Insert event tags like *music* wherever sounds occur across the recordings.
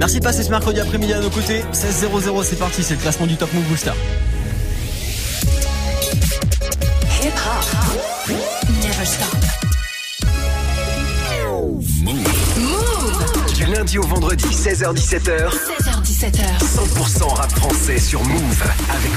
Merci de passer ce mercredi après-midi à nos côtés. 16-0-0, c'est parti, c'est le classement du Top Move Booster. Hip hop. Never stop. Du lundi au vendredi, 16h-17h, 16h17h. 100% rap français sur Move avec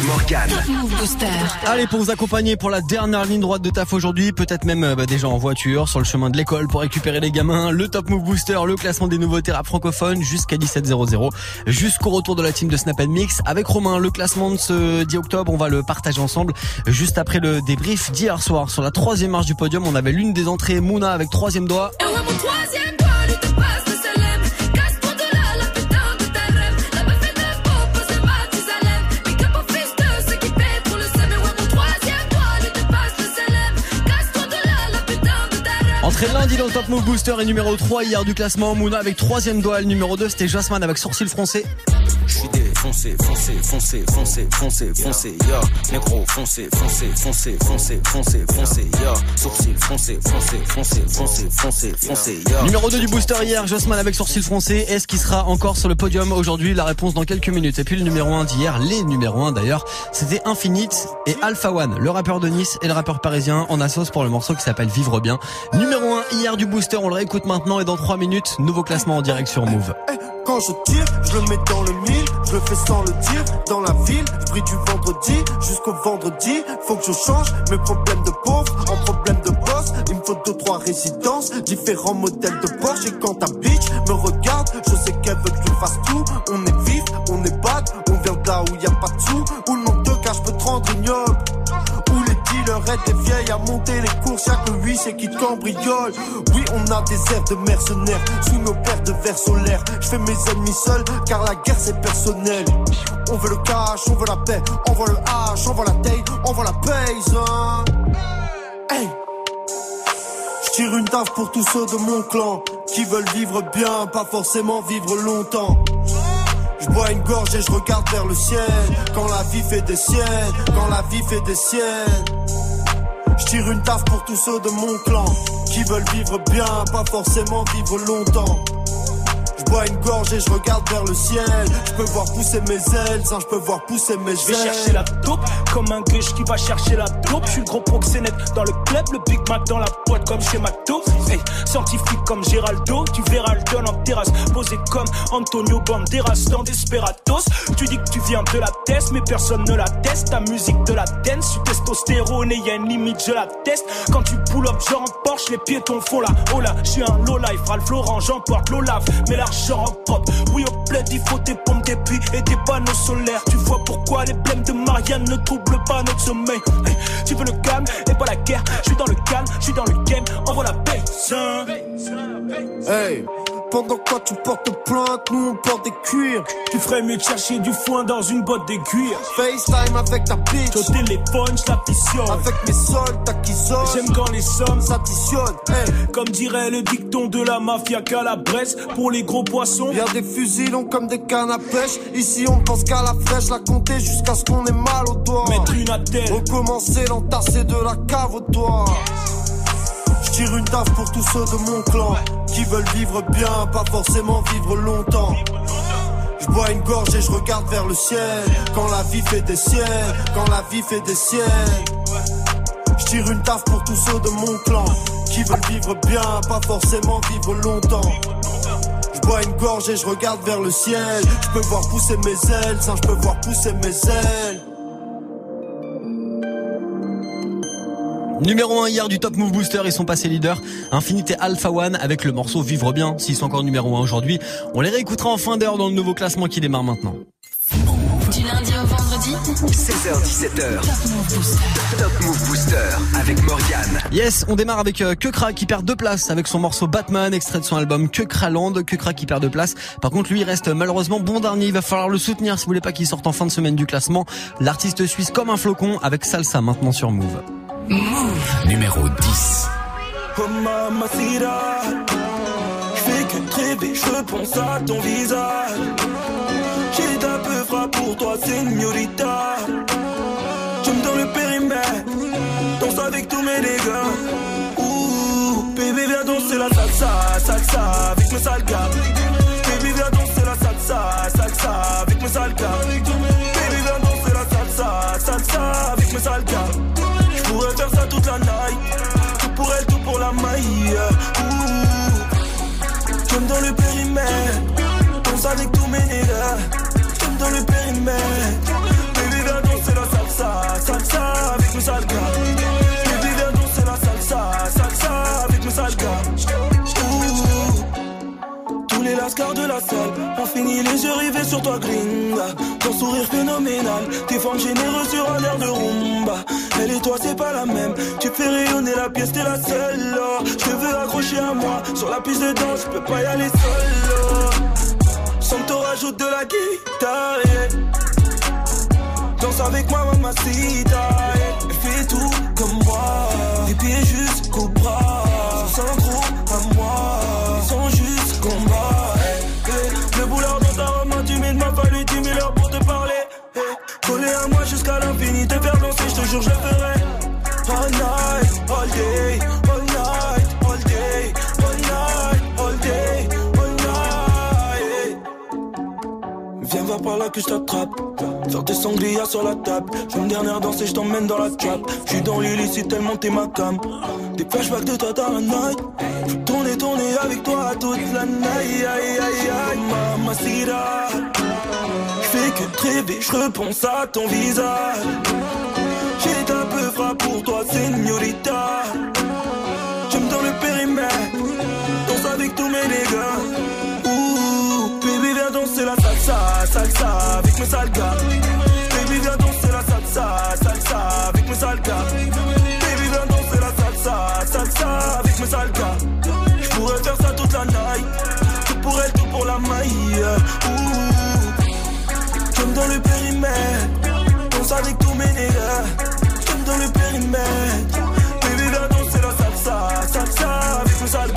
Move Booster. Allez, pour vous accompagner pour la dernière ligne droite de taf aujourd'hui, peut-être même euh, bah, déjà en voiture, sur le chemin de l'école pour récupérer les gamins, le Top Move Booster, le classement des nouveautés rap francophones jusqu'à 17.00, jusqu'au retour de la team de Snap Mix. Avec Romain, le classement de ce 10 octobre, on va le partager ensemble juste après le débrief d'hier soir. Sur la troisième marche du podium, on avait l'une des entrées, Mouna avec troisième doigt. Et ouais, mon troisième Entrée lundi dans le Top Move Booster et numéro 3 hier du classement, Mouna avec troisième doigt. Le numéro 2 c'était Jasmine avec sourcil suis défoncé, foncé, foncé, foncé, foncé, foncé, ya. Négro, foncé, foncé, foncé, foncé, foncé, foncé, ya. Sourcil, foncé, foncé, foncé, foncé, foncé, foncé, ya. Numéro 2 du booster hier, Jossman avec sourcil froncé. Est-ce qu'il sera encore sur le podium aujourd'hui? La réponse dans quelques minutes. Et puis le numéro 1 d'hier, les numéros 1 d'ailleurs, c'était Infinite et Alpha One, le rappeur de Nice et le rappeur parisien en assos pour le morceau qui s'appelle Vivre bien. Numéro 1 hier du booster, on le réécoute maintenant et dans 3 minutes, nouveau classement en direct sur Move. Quand je tire, je le mets dans le mille, je le fais sans le dire, dans la ville, je du vendredi jusqu'au vendredi, faut que je change mes problèmes de pauvre en problèmes de boss, il me faut deux trois résidences, différents modèles de Porsche. Et quand ta bitch me regarde, je sais qu'elle veut que je fasse tout, on est vif, on est bad, on vient de là où y a pas de sous, où le monde de cash peut te rendre ignoble, dealers étaient vieilles à monter les courses, y'a que lui c'est qui te cambriole. Oui, on a des airs de mercenaires sous nos paires de verres solaires. Je fais mes ennemis seuls car la guerre c'est personnel. On veut le cash, on veut la paix, on veut le H, on veut la taille, on veut la paise. Hein. Hey. Je tire une taf pour tous ceux de mon clan qui veulent vivre bien, pas forcément vivre longtemps. Je bois une gorge et je regarde vers le ciel. Quand la vie fait des siennes, quand la vie fait des siennes. Je tire une taf pour tous ceux de mon clan qui veulent vivre bien, pas forcément vivre longtemps. Je bois une gorge et je regarde vers le ciel. Je peux voir pousser mes ailes, ça je peux voir pousser mes Je vais ailes. chercher la taupe comme un gueche qui va chercher la taupe. Je suis le gros proxénète dans le club, le Big Mac dans la boîte comme chez Mato. Hey, scientifique comme Géraldo, tu verras le don en terrasse, posé comme Antonio Banderas dans Desperados. Tu dis que tu viens de la test, mais personne ne la teste. Ta musique de la dance, tu testostérone et y a une limite, je la teste. Quand tu pull up, genre en Porsche, les piétons font la oh là, je suis un low life, Ralph Lauren, j'emporte l'Olaf, mais l'argent en pop. Oui, au bled, il faut des pompes, des puits et des panneaux solaires. Tu vois pourquoi les blèmes de Marianne ne troublent pas notre sommeil. Hey, tu veux le calme et pas la guerre. Je suis dans le calme, je suis dans le game, envoie la paix. Hey, pendant que toi tu portes plainte, nous on porte des cuirs. Tu ferais mieux de chercher du foin dans une botte d'aiguille. FaceTime avec ta bitch. Au téléphone, je l'additionne. Avec mes soldats qui sonnent. J'aime quand les sommes s'additionnent. Hey, Comme dirait le dicton de la mafia Calabrese, pour les gros poissons. y a des fusils longs comme des cannes à pêche. Ici on pense qu'à la flèche, la compter jusqu'à ce qu'on ait mal au doigt. Mettre une attelle. Recommencer, l'entasser de la cave au. Tire une taf pour tous ceux de mon clan qui veulent vivre bien, pas forcément vivre longtemps. Je bois une gorge et je regarde vers le ciel. Quand la vie fait des siennes, quand la vie fait des siennes. Je tire une taf pour tous ceux de mon clan qui veulent vivre bien, pas forcément vivre longtemps. Je bois une gorge et je regarde vers le ciel. Je peux voir pousser mes ailes, ça je peux voir pousser mes ailes. Numéro 1 hier du Top Move Booster, ils sont passés leaders. Infinité Alpha One avec le morceau Vivre bien. S'ils sont encore numéro 1 aujourd'hui, on les réécoutera en fin d'heure dans le nouveau classement qui démarre maintenant. Du lundi au vendredi. 16h17h, Top Move Booster. Top Move Booster avec Morgane. Yes, on démarre avec euh, Kekra qui perd deux places avec son morceau Batman, extrait de son album Kekraland. Kekra qui perd deux places. Par contre, lui, il reste malheureusement bon dernier. Il va falloir le soutenir si vous voulez pas qu'il sorte en fin de semaine du classement. L'artiste suisse comme un flocon avec Salsa maintenant sur Move. Numéro 10. Oh mamacita fais que rêver, je pense à ton visage J'ai un peu pour toi, señorita Tu me donnes le périmètre Danse avec tous mes dégâts Ouh, bébé viens danser la salsa, salsa Avec mes sales gars Baby viens danser la la salsa, salsa avec mes sales gars. Baby, viens danser la salsa, salsa avec mes sales gars. Pourrais faire ça toute la night. Tout pour elle, tout pour la maille. Comme dans le périmètre. Danse avec tous mes nègres. Comme dans le périmètre. Lascars de la salle ont fini les yeux rivés sur toi, gringa. Ton sourire phénoménal, tes formes généreuses sur un air de rumba. Elle et toi, c'est pas la même. Tu fais rayonner la pièce, t'es la seule. Je veux accrocher à moi. Sur la piste de danse, je peux pas y aller seul. Sans que te rajoute de la guitare. Danse avec moi, mamacita. yeah. Fait tout comme moi. Des pieds jusqu'au bras. Sans gros à moi. Ils sont juste combat. Collé à moi jusqu'à l'infini, te faire danser, je te jure, je ferai. All night, all day, all night, all day, all night, all day, all night. Viens voir par là que je t'attrape. Faire des sangliers sur la table. Je une dernière danse et je t'emmène dans la trap. Je suis dans l'illicite tellement t'es ma cam. Des flashbacks de toi dans la night. Tourner, tourner avec toi toute la night. Aïe, aïe, aïe, aïe, mamacita. Que rêver, je repense à ton visage. J'ai un peu frappe pour toi, señorita. J'aime dans le périmètre. Danse avec tous mes dégâts. Ouh, baby, viens danser la salsa, salsa avec mes sales gars. Baby, viens danser la salsa, salsa avec mes sales gars. Dans le périmètre. Danse avec tous mes nègres. Comme dans le périmètre. Baby, viens danser la salsa, salsa avec sales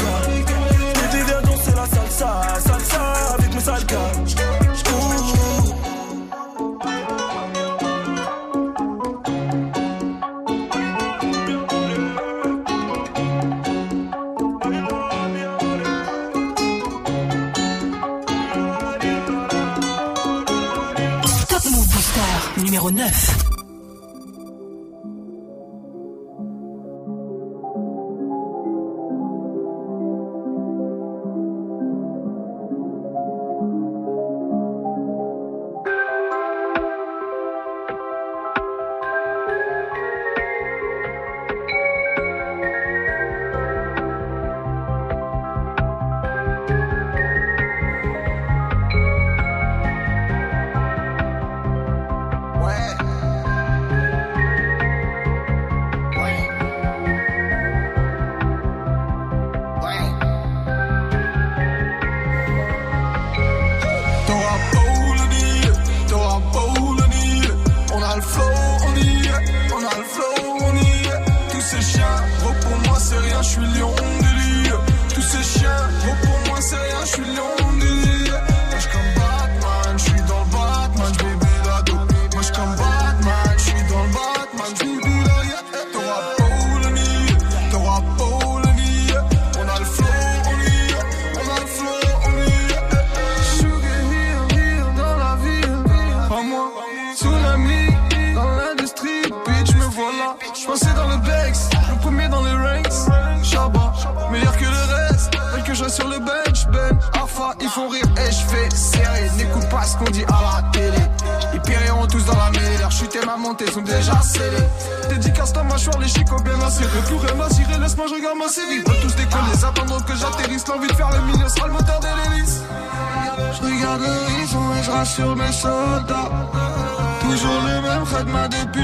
numéro 9.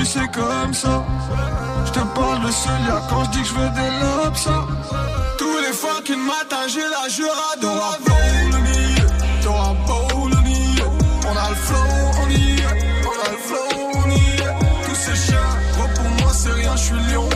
C'est comme ça. Je te parle de Celia quand je dis que je veux des lobes. Tous les fucking matins j'ai la jura T'auras beau le nier, t'auras beau le nier. On a le flow, on a le flow. Tous ces chiens, pour moi c'est rien, je suis lion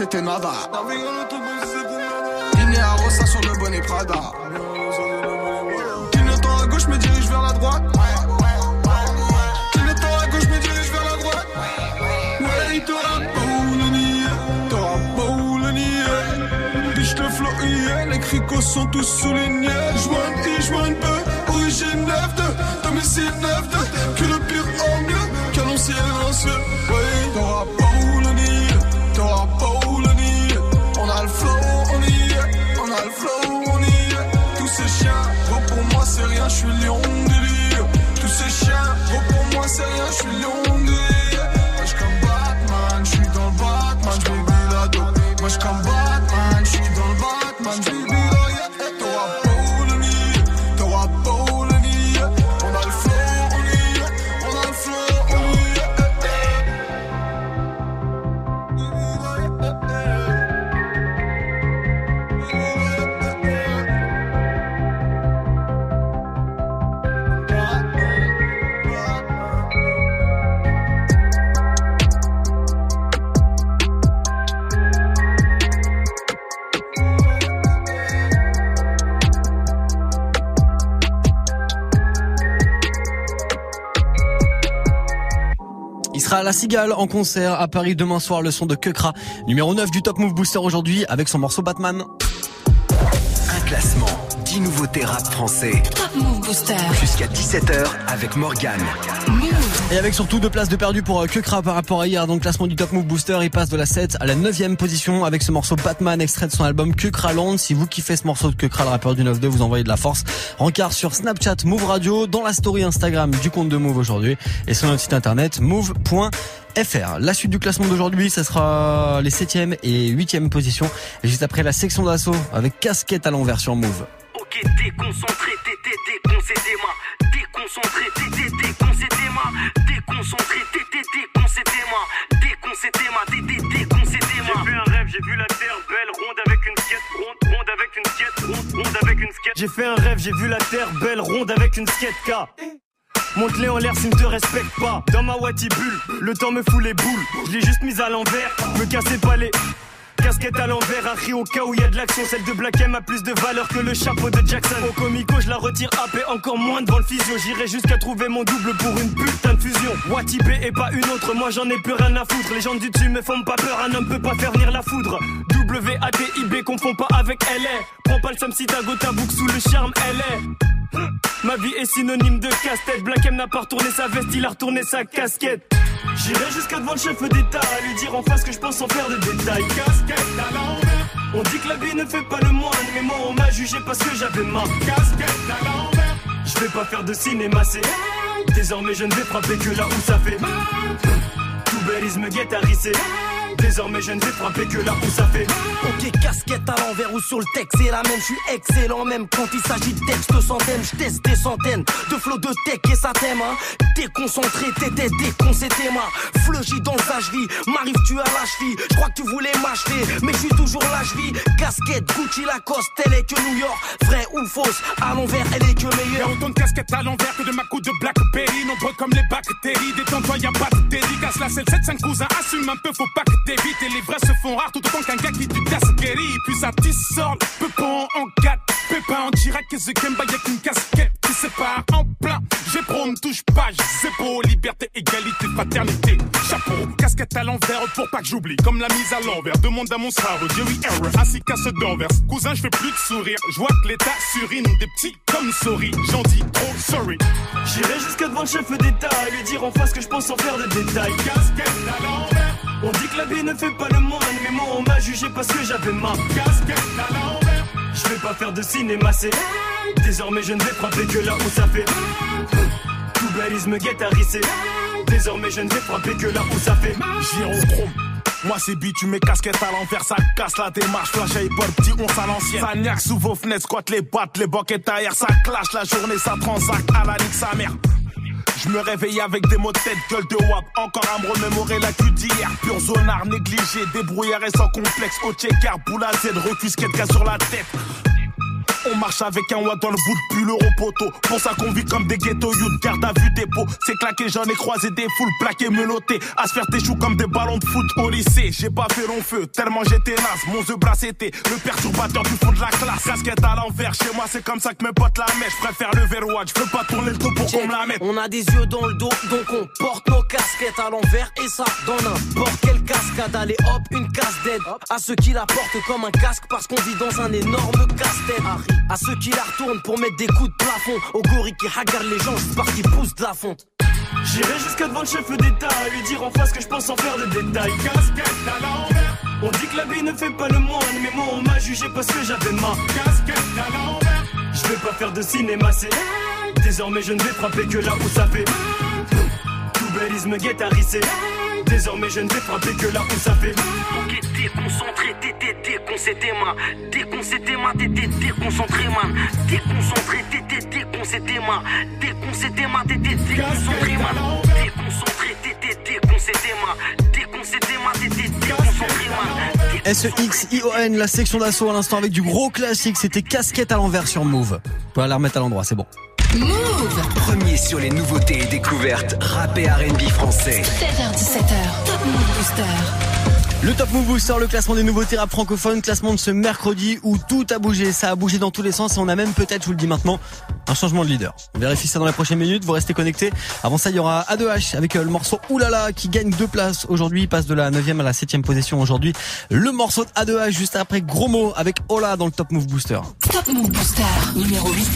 c'était nada. Nada. à Rossa sur le bonnet Prada. Clignotant à gauche, me dirige vers la droite. Clignotant à gauche, me dirige vers la droite. Ouais, t'auras beau le nier, t'auras beau le nier. Biche le flow hier, les cricots sont tous soulignés. Joint I, joint peu, origine 9 de, domicile 9 à la Cigale en concert à Paris demain soir, le son de Kekra, numéro 9 du Top Move Booster aujourd'hui avec son morceau Batman. Un classement, 10 nouveautés rap français. Top Move Booster. Jusqu'à 17h avec Morgane. Et avec surtout deux places de perdu pour euh, Kekra par rapport à hier le classement du Top Move Booster, il passe de la 7 à la 9ème position avec ce morceau Batman extrait de son album Kekra Land. Si vous kiffez ce morceau de Kekra, le rappeur du 9-2, vous envoyez de la force. Rencard sur Snapchat Move Radio, dans la story Instagram du compte de Move aujourd'hui et sur notre site internet move.fr. La suite du classement d'aujourd'hui, ça sera les 7ème et 8ème positions. Et juste après la section d'assaut avec casquette à l'envers sur Move. Ok, déconcentré, t'étais déconcentré. Déconcentré, t'étais déconcentré, Déconcentré, t'étais. T'étais déconcentré, moi. J'ai vu un rêve, j'ai vu la terre belle, ronde avec une skate, ronde, ronde avec une skate, ronde, ronde avec une skate. J'ai fait un rêve, j'ai vu la terre belle, ronde avec une skate K. Monte-les en l'air s'ils ne te respectent pas. Dans ma Wati bulle, le temps me fout les boules. Je l'ai juste mise à l'envers, me cassez pas les. Casquette à l'envers, cri au cas où y a de l'action. Celle de Black M a plus de valeur que le chapeau de Jackson. Au comico, je la retire AP encore moins devant le physio. J'irai jusqu'à trouver mon double pour une putain de fusion. Wati B et pas une autre, moi j'en ai plus rien à foutre. Les gens du dessus me font pas peur, un homme peut pas faire venir la foudre. W-A-T-I-B, confond pas avec LA. Prends pas le somme si t'as sous le charme, LA. Ma vie est synonyme de casse-tête. Black M n'a pas retourné sa veste, il a retourné sa casquette. J'irai jusqu'à devant le chef d'État à lui dire en face que je pense sans faire de détails. Casquette à. On dit que la vie ne fait pas le moine, mais moi on m'a jugé parce que j'avais ma casquette à. Je vais pas faire de cinéma, c'est Désormais je ne vais frapper que là où ça fait Tout bellisme guette à risser. Désormais je ne vais frapper que là où ça fait Ok, casquette à l'envers ou sur le texte, c'est la même, je suis excellent même quand il s'agit de textes centaines, je teste des centaines de flots de tech et ça t'aime, hein. Déconcentré, t'étais déconcentré, moi. Fleugy dans sa cheville, m'arrive tu à la cheville. Je crois que tu voulais m'acheter, mais je suis toujours la cheville. Casquette, Gucci, Lacoste, elle est que New York. Vrai ou fausse, à l'envers, elle est que Y'a meilleure. autant de casquettes à l'envers que de ma coupe de Blackberry. Nombreux comme les bactéries. Détends-toi, y'a pas de dédicace. La selle 7, 5 cousins. Assume un peu, faut pas que t'évites. Et les vrais se font rares tout autant qu'un gars qui du casse guéri. Puis ça tissort, peupon en 4. Pépin en direct, que The Kemba y'a qu'une casquette qui sépare en plein? J'ai pro, me touche pas, c'est beau. Liberté, égalité, fraternité. Chapeau, casquette à l'envers pour pas que j'oublie. Comme la mise à l'envers. Demande à mon cerveau, Jerry Error. Assis casse d'envers. Cousin, je fais plus de sourire. Je vois que l'état surine des petits comme souris. J'en dis trop sorry. J'irai jusqu'à devant le chef d'État à lui dire en face que je pense sans faire de détails. Casquette à l'envers. On dit que la vie ne fait pas le moine, mais moi on m'a jugé parce que j'avais ma Casquette à l'envers. Je vais pas faire de cinéma, c'est Désormais je ne vais frapper que là où ça fait Tout guette à risser Désormais je ne vais frapper que là où ça fait Gyrochrome. Moi c'est bitume mes casquettes à l'envers, ça casse la démarche, flash bol, petit on à l'ancienne. Ça niaque sous vos fenêtres, squatte les boîtes, les boquettes ailleurs, ça clash la journée, ça transac à la ligue sa mère. Je me réveille avec des mots de tête, gueule de wap, encore à me remémorer la cul d'hier. Pur zonard, négligé, débrouillard et sans complexe, au checker, boule à Z, recusquette, gaz sur la tête. On marche avec un watt dans le bout de pull le poteau. Pour ça qu'on vit comme des ghettos, youth garde à vue des pots. C'est claqué, j'en ai croisé des foules plaquées, menottées. À se faire tes choux comme des ballons de foot au lycée. J'ai pas fait long feu, tellement j'étais naze. Mon œuf était le perturbateur du fond de la classe. Casquette à l'envers, chez moi c'est comme ça que mes potes la mettent. Je préfère le verrouage, je veux pas tourner le dos pour qu'on me la mette. On a des yeux dans le dos, donc on porte nos casquettes à l'envers et ça dans n'importe quelle cascade. Allez hop, une casse d'aide à ceux qui la portent comme un casque parce qu'on vit dans un énorme casse-tête. À ceux qui la retournent pour mettre des coups de plafond. Au gorille qui hagarde les gens, c'est parce qu'ils poussent de la fonte. J'irai jusqu'à devant le chef d'État à lui dire en face que je pense en faire des détails. Casquette à. On dit que la vie ne fait pas le moine, mais moi on m'a jugé parce que j'avais ma casquette à l'envers. Je vais pas faire de cinéma, c'est désormais je ne vais frapper que là où ça fait. Tout bellisme guétarissé. Désormais je ne vais frapper que là où ça fait. Déconcentré, t'étais déconcentré, man. Déconcentré, man, t'étais déconcentré, man. Déconcentré, t'étais déconcentré, man. Déconcentré, man, t'étais déconcentré, man. Déconcentré, t'étais déconcentré, man. Déconcentré, man, t'étais déconcentré, man. S-E-X-I-O-N, la section d'assaut à l'instant avec du gros classique. C'était casquette à l'envers sur Move. La remettre à l'endroit, c'est bon. Move Premier sur les nouveautés et découvertes rap et R&B français. 7h17h, Top Move Booster. Le Top Move Booster, le classement des nouveautés rap francophones, classement de ce mercredi où tout a bougé. Ça a bougé dans tous les sens et on a même peut-être, je vous le dis maintenant, un changement de leader. On vérifie ça dans les prochaines minutes, vous restez connectés. Avant ça, il y aura A2H avec euh, le morceau Oulala qui gagne deux places aujourd'hui, il passe de la 9 à la 7 position aujourd'hui. Le morceau de A2H juste après Gros mot avec Ola dans le Top Move Booster. Top Move Booster, numéro 8.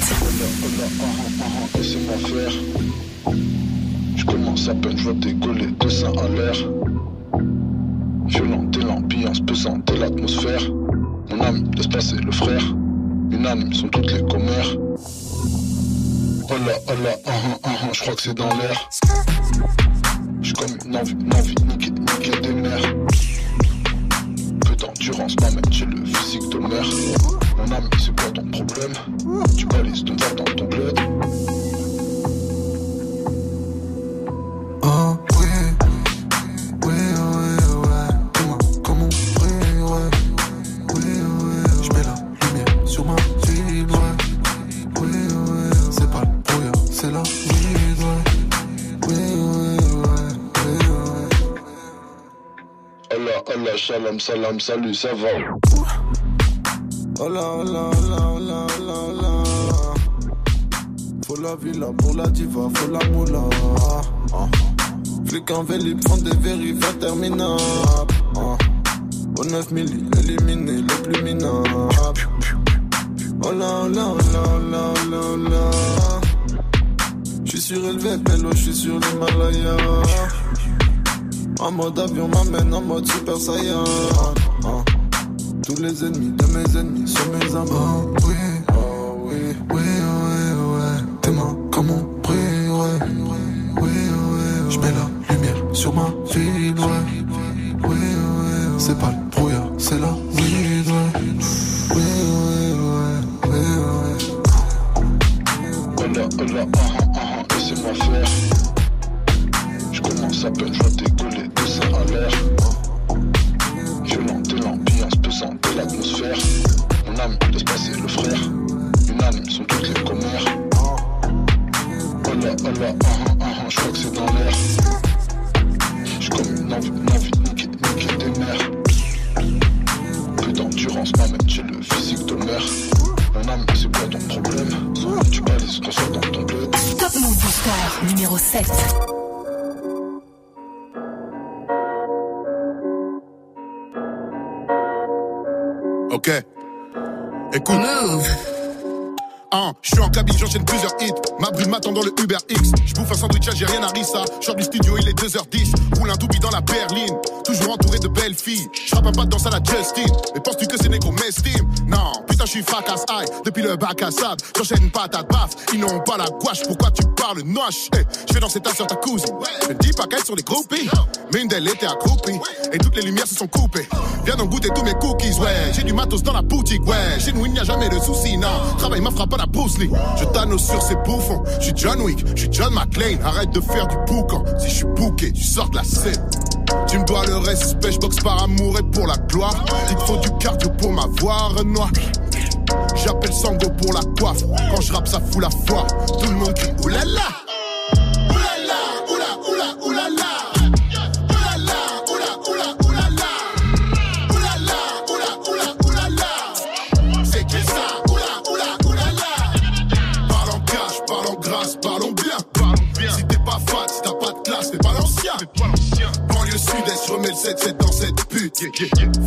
Laissez-moi faire. Je commence à peine, je vois décoller deux seins à l'air. Violente et l'ambiance pesante et l'atmosphère. Mon âme laisse passer le frère. Unanimes sont toutes les commères. Oh là, oh là, ah, ah, ah, ah, je crois que c'est dans l'air. J'ai comme une envie, une envie niquer, niquer des mères. Peu d'endurance m'amène chez le physique de mer. Mon ami, c'est quoi ton problème? Tu balises ton verre dans ton bled. Shalom, salam, salut, ça va. Oh là, oh là, oh là, oh là, oh là, oh. Faut la villa pour la diva, faut la moula. Ah. Flic en vélib font des vérifs interminables. Ah. Au 9 milli, éliminé le plus minable. Oh là, oh là, oh là, oh là, oh là, oh là. J'suis surélevé, pélo, j'suis sur l'Himalaya. En mode avion m'amène en mode super saiyan. Ah. Tous les ennemis de mes ennemis sont mes amants. D'endurance m'amène chez le physique de mer. Mon âme, c'est quoi ton problème Tu balises qu'on soit dans ton bled. Top Move Booster, numéro 7. Ok. Écoute. Hein, je suis en cabine, j'enchaîne plusieurs hits. Ma brune m'attend dans le Uber X. Je bouffe un sandwich algérien à Rissa. Je du studio, il est 2h10. Roule un doubi dans la berline. Toujours entouré de belles filles. Je un pas de danse à la Justin. Mais penses-tu que ces négros m'estiment Non, putain, je suis fracasse aïe. Depuis le bac à sable, j'enchaîne une patate baf. Ils n'ont pas la gouache, pourquoi tu parles noche? Hey, Je fais danser ta soeur, ta cousine. Je ne dis pas qu'elles sont des groupies. Mais une d'elles était accroupie. Et toutes les lumières se sont coupées. Viens donc goûter tous mes cookies, ouais. J'ai du matos dans la boutique, ouais. Chez nous, il n'y a jamais de soucis, non. Travail m'a frappé à la Je t'annonce sur ces bouffons. Je suis John Wick, je suis John McClane. Arrête de faire du boucan. Si je suis bouqué, tu sors de la scène. Tu me dois le respect, je boxe par amour et pour la gloire. Il te faut du cardio pour m'avoir, Renoir. J'appelle Sango pour la coiffe. Quand je rappe, ça fout la foi. Tout le monde oulala. Oulala, remets le 7-7 dans cette pute.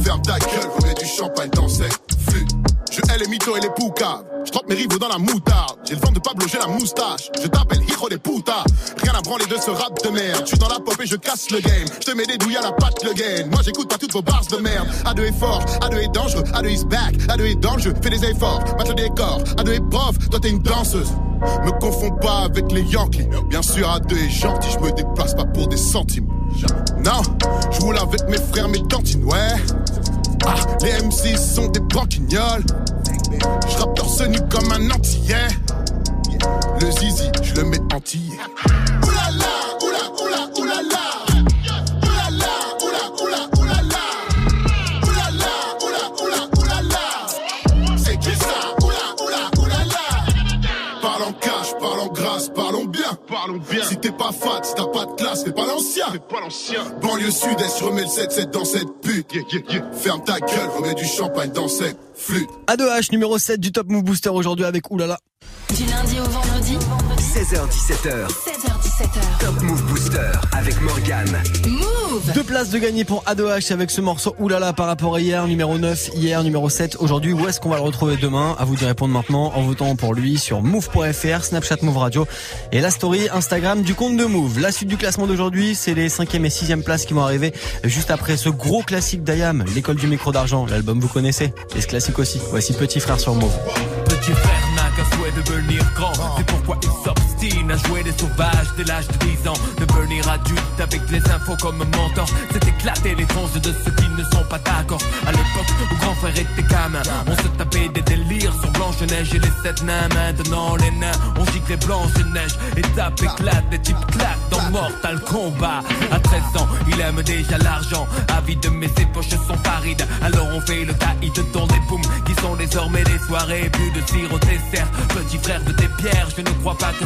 Ferme ta gueule, remets du champagne dans cette flûte. Je hais les mythos et les poucaves. Je trempe mes rivaux dans la moutarde. J'ai le vent de Pablo, j'ai la moustache. Je t'appelle Hijo des putas. Rien à branler de ce rap de merde. Je suis dans la pop et je casse le game. Je te mets des douilles à la patte le game. Moi j'écoute pas toutes vos bars de merde. A2 est fort, A2 est dangereux, A2 is back, A2 est dans le jeu. Fais des efforts, mate le décor. A2 est prof, toi t'es une danseuse. Me confonds pas avec les Yankees. Bien sûr, A2 est gentil, je me déplace pas pour des centimes. Non, je roule avec mes frères, mes cantines, ouais. Ah, les MC sont des branquignoles. Je rappe torse nu comme un antillais. Le zizi, je le mets antillais. Oulala, t'es pas fat, si t'as pas de classe, t'es pas l'ancien. T'es pas l'ancien. Banlieue sud-est, remets le 7-7 dans cette pute. Ferme ta gueule, remets du champagne dans cette flûte. A2H numéro 7 du Top Move Booster aujourd'hui avec Oulala. Du lundi au vendredi, 16h17h, 16h17h. Top Move Booster avec Morgane. Move Deux places de gagner pour A2H avec ce morceau Oulala par rapport à hier, numéro 9, hier numéro 7. Aujourd'hui, où est-ce qu'on va le retrouver demain? À vous d'y répondre maintenant en votant pour lui sur move.fr, Snapchat Move Radio et la story Instagram du compte de Move. La suite du classement d'aujourd'hui, c'est les 5e et 6e places qui vont arriver juste après ce gros classique d'Ayam, l'école du micro d'argent. L'album vous connaissez et ce classique aussi. Voici Petit Frère sur Move. Petit frère n'a qu'un souhait de devenir grand. C'est pourquoi il s'obstine à jouer des sauvages dès l'âge de 10 ans. Devenir adulte avec les infos comme mentor. C'est éclater les tronches de ceux qui ne sont pas d'accord. À l'époque où grand frère était gamin, on se tapait des délires sur Blanche-Neige et les sept nains. Maintenant les nains, on gicle les Blanche-Neige. Étape éclate, des types claquent dans Mortal Kombat. À 13 ans, il aime déjà l'argent. Avide, mais ses poches sont parides. Alors on fait le taïd dans des poumes qui sont désormais des soirées. Plus de sirop dessert. Petit frère de tes pierres, je ne crois pas que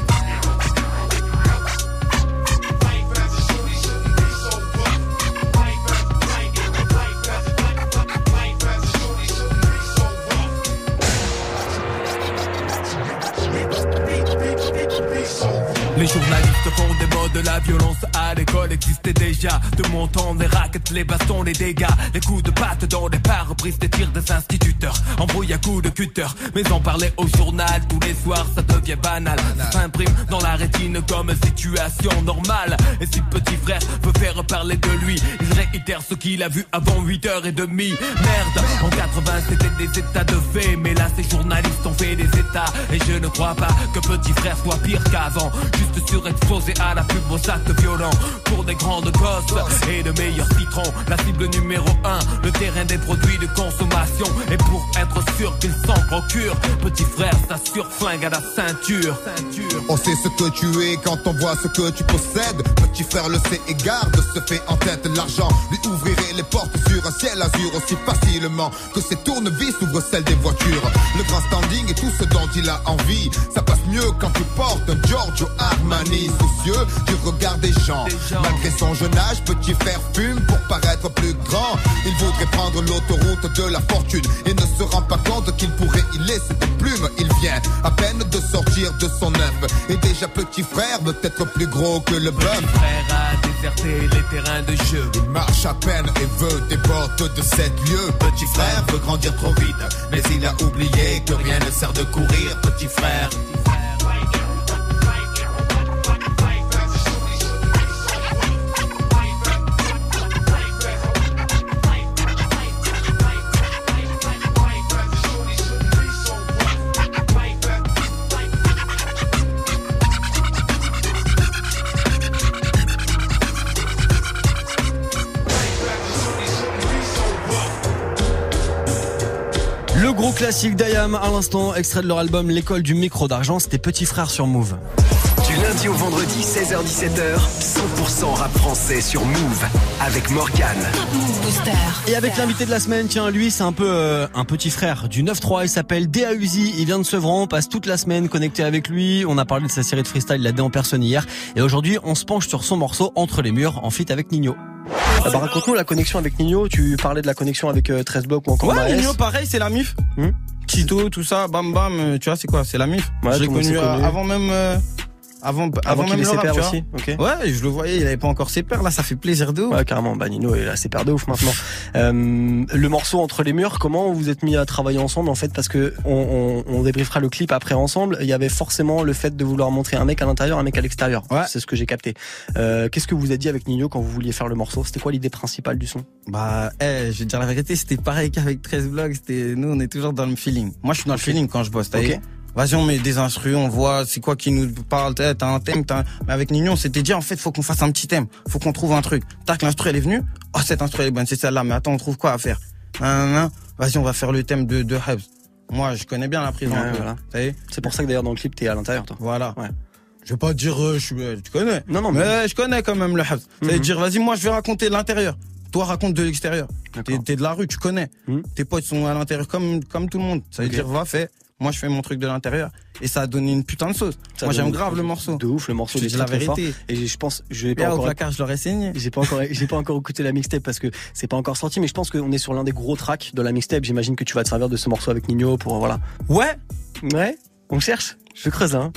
Les journalistes font des modes, la violence à l'école existait déjà. De mon temps, les raquettes, les bastons, les dégâts, les coups de patte dans les pare-brises, des tirs des instituteurs. Embrouille à coups de cutter, mais en parler au journal tous les soirs, ça devient banal. Ça s'imprime dans la rétine comme situation normale. Et si petit frère veut faire parler de lui, il réitère ce qu'il a vu avant 8h30. Merde, en 80 c'était des états de fait, mais là ces journalistes ont fait des états. Et je ne crois pas que petit frère soit pire qu'avant. Surexposé à la pub aux actes violents Pour des grandes gosses et de meilleurs citrons La cible numéro 1, le terrain des produits de consommation Et pour être sûr qu'ils s'en procurent Petit frère s'assure flingue à la ceinture On sait ce que tu es quand on voit ce que tu possèdes. Petit frère le sait et garde se fait en tête l'argent. Lui ouvrirait les portes sur un ciel azur aussi facilement que ses tournevis ouvrent celles des voitures. Le grand standing et tout ce dont il a envie. Ça passe mieux quand tu portes un Giorgio Armani soucieux du regard des gens. Malgré son jeune âge, petit frère fume pour paraître plus grand? Il voudrait prendre l'autoroute de la fortune et ne se rend pas compte qu'il pourrait y laisser des plumes. Il vient à peine de sortir de son œuf et déjà petit frère veut être plus gros que le bœuf. frère a déserté les terrains de jeu. Il marche à peine et veut des portes de sept lieux. Petit frère veut grandir trop vite, mais il a oublié que rien ne sert de courir. Petit frère. Le gros classique d'Ayam à l'instant, extrait de leur album L'école du micro d'argent, c'était Petit Frère sur Move. Du lundi au vendredi, 16h-17h, 100% rap français sur Move avec Morgan. Et avec l'invité de la semaine, tiens, lui, c'est un peu euh, un petit frère du 9-3, il s'appelle Uzi, il vient de Sevran, on passe toute la semaine connecté avec lui, on a parlé de sa série de freestyle, la D en personne hier, et aujourd'hui, on se penche sur son morceau Entre les murs, en feat avec Nino. Ah bah raconte-nous la connexion avec Nino, tu parlais de la connexion avec euh, 13 blocs ou encore Ouais, Maes. Nino, pareil, c'est la MIF. Tito, tout ça, bam bam, euh, tu vois, c'est quoi? C'est la MIF. Ouais, je l'ai tout le monde connu, s'est euh, connu. avant même. euh, avant, avant, qu'il même ait ses vois. aussi. Ouais, je le voyais, il avait pas encore ses pères, là, ça fait plaisir de ouf. Ouais, carrément. Bah, Nino, il a ses paires de ouf maintenant. Euh, le morceau Entre les murs, comment vous êtes mis à travailler ensemble en fait Parce que on, on, on débriefera le clip après ensemble. Il y avait forcément le fait de vouloir montrer un mec à l'intérieur, un mec à l'extérieur. C'est ce que j'ai capté. Euh, Qu'est-ce que vous avez dit avec Nino quand vous vouliez faire le morceau? C'était quoi l'idée principale du son? Bah, eh, je vais te dire la vérité, c'était pareil *laughs* qu'avec 13 blogs, c'était, nous, on est toujours dans le feeling. Moi, je suis dans le feeling quand je bosse, t'as Ok. vu Vas-y, on met des instrus, on voit c'est quoi qui nous parle, t'as un thème, t'as un- mais avec Nino, on s'était dit, en fait, faut qu'on fasse un petit thème, faut qu'on trouve un truc. Tac, l'instru, elle est venue, oh, cette instru, elle est bonne, c'est celle-là, mais attends, on trouve quoi à faire? Vas-y, on va faire le thème de, de Hubs. Moi, je connais bien la prise Ouais, voilà. C'est pour ça que d'ailleurs dans le clip t'es à l'intérieur toi. Voilà. Ouais. Je vais pas dire, euh, je suis, euh, tu connais. Non, non, mais, mais- je connais quand même le Hubs. Ça veut Mhm. dire, vas-y, moi, je vais raconter l'intérieur. Toi, raconte de l'extérieur. T'es de la rue, tu connais. Tes potes sont à l'intérieur comme, comme tout le monde. Ça veut dire, va, fais. Moi, je fais mon truc de l'intérieur. Et ça a donné une putain de sauce. Ça moi, j'aime grave le morceau. De ouf, le morceau Je dis la fort. vérité. Et je pense, je vais pas au encore. placard, je l'aurais saigné. J'ai pas encore, j'ai pas encore écouté la mixtape parce que c'est pas encore sorti, mais je pense qu'on est sur l'un des gros tracks de la mixtape. J'imagine que tu vas te servir de ce morceau avec Nino pour voilà. Ouais. Ouais. On cherche. Je creuse hein.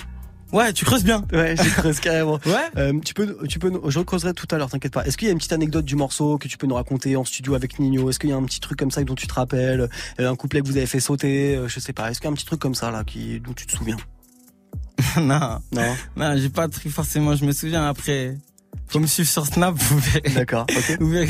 Ouais, tu creuses bien. Ouais, je creuse carrément. *laughs* Ouais. Euh, tu peux, tu peux, je creuserai tout à l'heure, t'inquiète pas. Est-ce qu'il y a une petite anecdote du morceau que tu peux nous raconter en studio avec Nino? Est-ce qu'il y a un petit truc comme ça dont tu te rappelles Euh, Un couplet que vous avez fait sauter euh, Je sais pas. Est-ce qu'il y a un petit truc comme ça là qui, dont tu te souviens? *laughs* Non. Non. Non, j'ai pas de truc forcément, je me souviens après. Faut me suivre sur Snap, vous verrez. D'accord, ok. Vous verrez.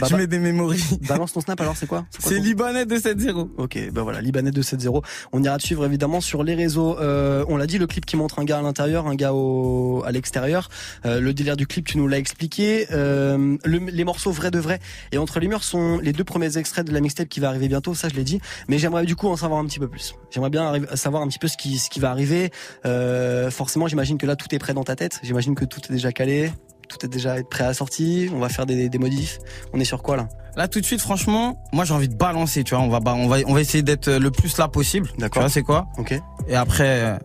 Bah, je bah- mets des mémories. Balance ton snap alors, c'est quoi C'est ton- Libanais 270. Ok, ben voilà, Libanais 270. On ira te suivre évidemment sur les réseaux. Euh, on l'a dit, le clip qui montre un gars à l'intérieur, un gars au, à l'extérieur. Euh, le délire du clip, tu nous l'as expliqué. Euh, le- les morceaux vrais de vrai. Et entre les murs sont les deux premiers extraits de la mixtape qui va arriver bientôt. Ça, je l'ai dit. Mais j'aimerais du coup en savoir un petit peu plus. J'aimerais bien savoir un petit peu ce qui, ce qui va arriver. Euh, forcément, j'imagine que là, tout est prêt dans ta tête. J'imagine que tout est déjà calé. Tout est déjà prêt à la sortie. On va faire des, des modifs. On est sur quoi là? Là, tout de suite, franchement, moi, j'ai envie de balancer, tu vois. On va, on va, on va essayer d'être le plus là possible. D'accord. Tu vois, c'est quoi? Ok. Et après,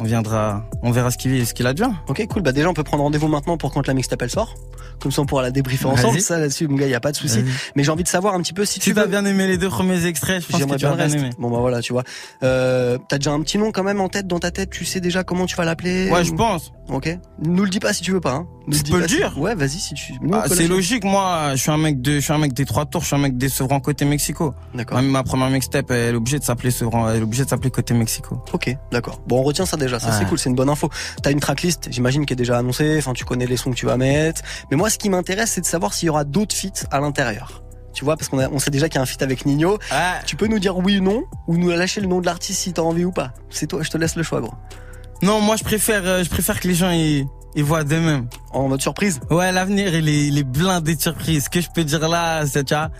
on viendra, on verra ce qu'il, ce qu'il advient. Ok, cool. Bah déjà, on peut prendre rendez-vous maintenant pour quand la mixtape elle sort. Comme ça, on pourra la débriefer ensemble. Ça, là-dessus, mon gars, y a pas de souci. Mais j'ai envie de savoir un petit peu si Si tu veux. bien aimé les deux premiers extraits, je pense que tu le bien reste. aimer. Bon bah voilà, tu vois. Euh, T'as déjà un petit nom quand même en tête, dans ta tête? Tu sais déjà comment tu vas l'appeler? Ouais, je pense. Ok. Nous le dis pas si tu veux pas. Hein. Nous peux le si- dire. Ouais, vas-y si tu. Ah, peut c'est logique, moi, je suis un mec de, je suis un mec des trois tours, je suis un mec des Sevran côté Mexico. D'accord. Même ma première mixtape, elle est obligée de s'appeler Sevran, elle est obligée de s'appeler côté Mexico. Ok, d'accord. Bon, on retient ça déjà. Ça c'est cool, c'est une bonne info. T'as une tracklist, j'imagine, qui est déjà annoncée. Enfin, tu connais les sons que tu vas mettre. Mais moi, ce qui m'intéresse, c'est de savoir s'il y aura d'autres feats à l'intérieur. Tu vois, parce qu'on on sait déjà qu'il y a un feat avec Nino. Tu peux nous dire oui ou non, ou nous lâcher le nom de l'artiste si t'as envie ou pas. C'est toi, je te laisse le choix, gros. Non, moi, je préfère, euh, je préfère que les gens, ils voient d'eux-mêmes. En mode surprise? Ouais, l'avenir, il est, il est blindé de surprises. Ce que je peux dire là, c'est, tu vois,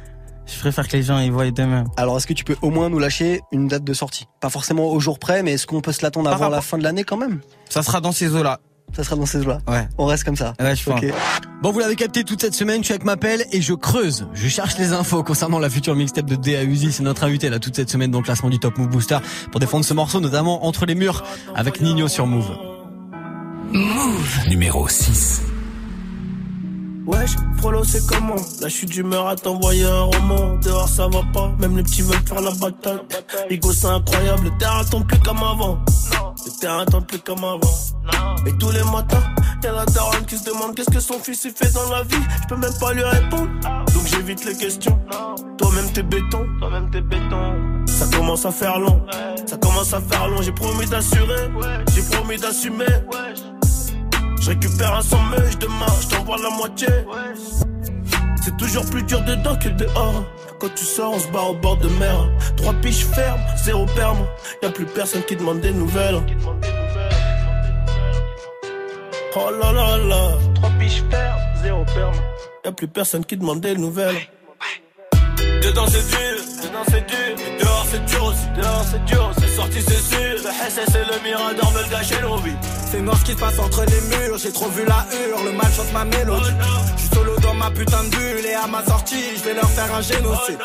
je préfère que les gens, ils voient d'eux-mêmes. Alors, est-ce que tu peux au moins nous lâcher une date de sortie? Pas forcément au jour près, mais est-ce qu'on peut se l'attendre avant la fin de l'année quand même? Ça sera dans ces eaux-là. Ça sera dans ces eaux-là. Ouais. On reste comme ça. Ouais, je pense. Ok. Bon, vous l'avez capté toute cette semaine, je suis avec ma pelle et je creuse. Je cherche les infos concernant la future mixtape de DA Uzi. C'est notre invité là toute cette semaine dans le classement du Top Move Booster pour défendre ce morceau, notamment entre les murs avec Nino sur Move. Move numéro 6. Wesh, frollo c'est comment Là suis d'humeur à t'envoyer un roman. Dehors ça va pas, même les petits veulent faire la bataille. Rigo c'est incroyable, le terrain tombe plus comme avant. Le terrain tombe plus comme avant. Et tous les matins, y'a la daronne qui se demande Qu'est-ce que son fils il fait dans la vie. Je peux même pas lui répondre. Donc j'évite les questions. Toi-même t'es béton Toi-même t'es béton. Ça commence à faire long. Ça commence à faire long. J'ai promis d'assurer. J'ai promis d'assumer je récupère un meuge demain, je t'envoie la moitié. C'est toujours plus dur dedans que dehors. Quand tu sors, on se barre au bord de mer. Trois piches fermes, zéro perme. Y'a plus personne qui demande des nouvelles. Oh là là là. Trois piches fermes, zéro perme. Y'a plus personne qui demande des nouvelles. Dedans c'est dur, dedans c'est dur. C'est dur aussi, dehors c'est dur, c'est sorti c'est sûr. Le SS et le Mirador me le. C'est noir ce qui se passe entre les murs, j'ai trop vu la hurle, le mal chante ma mélodie. Je suis solo dans ma putain de bulle et à ma sortie, je vais leur faire un génocide.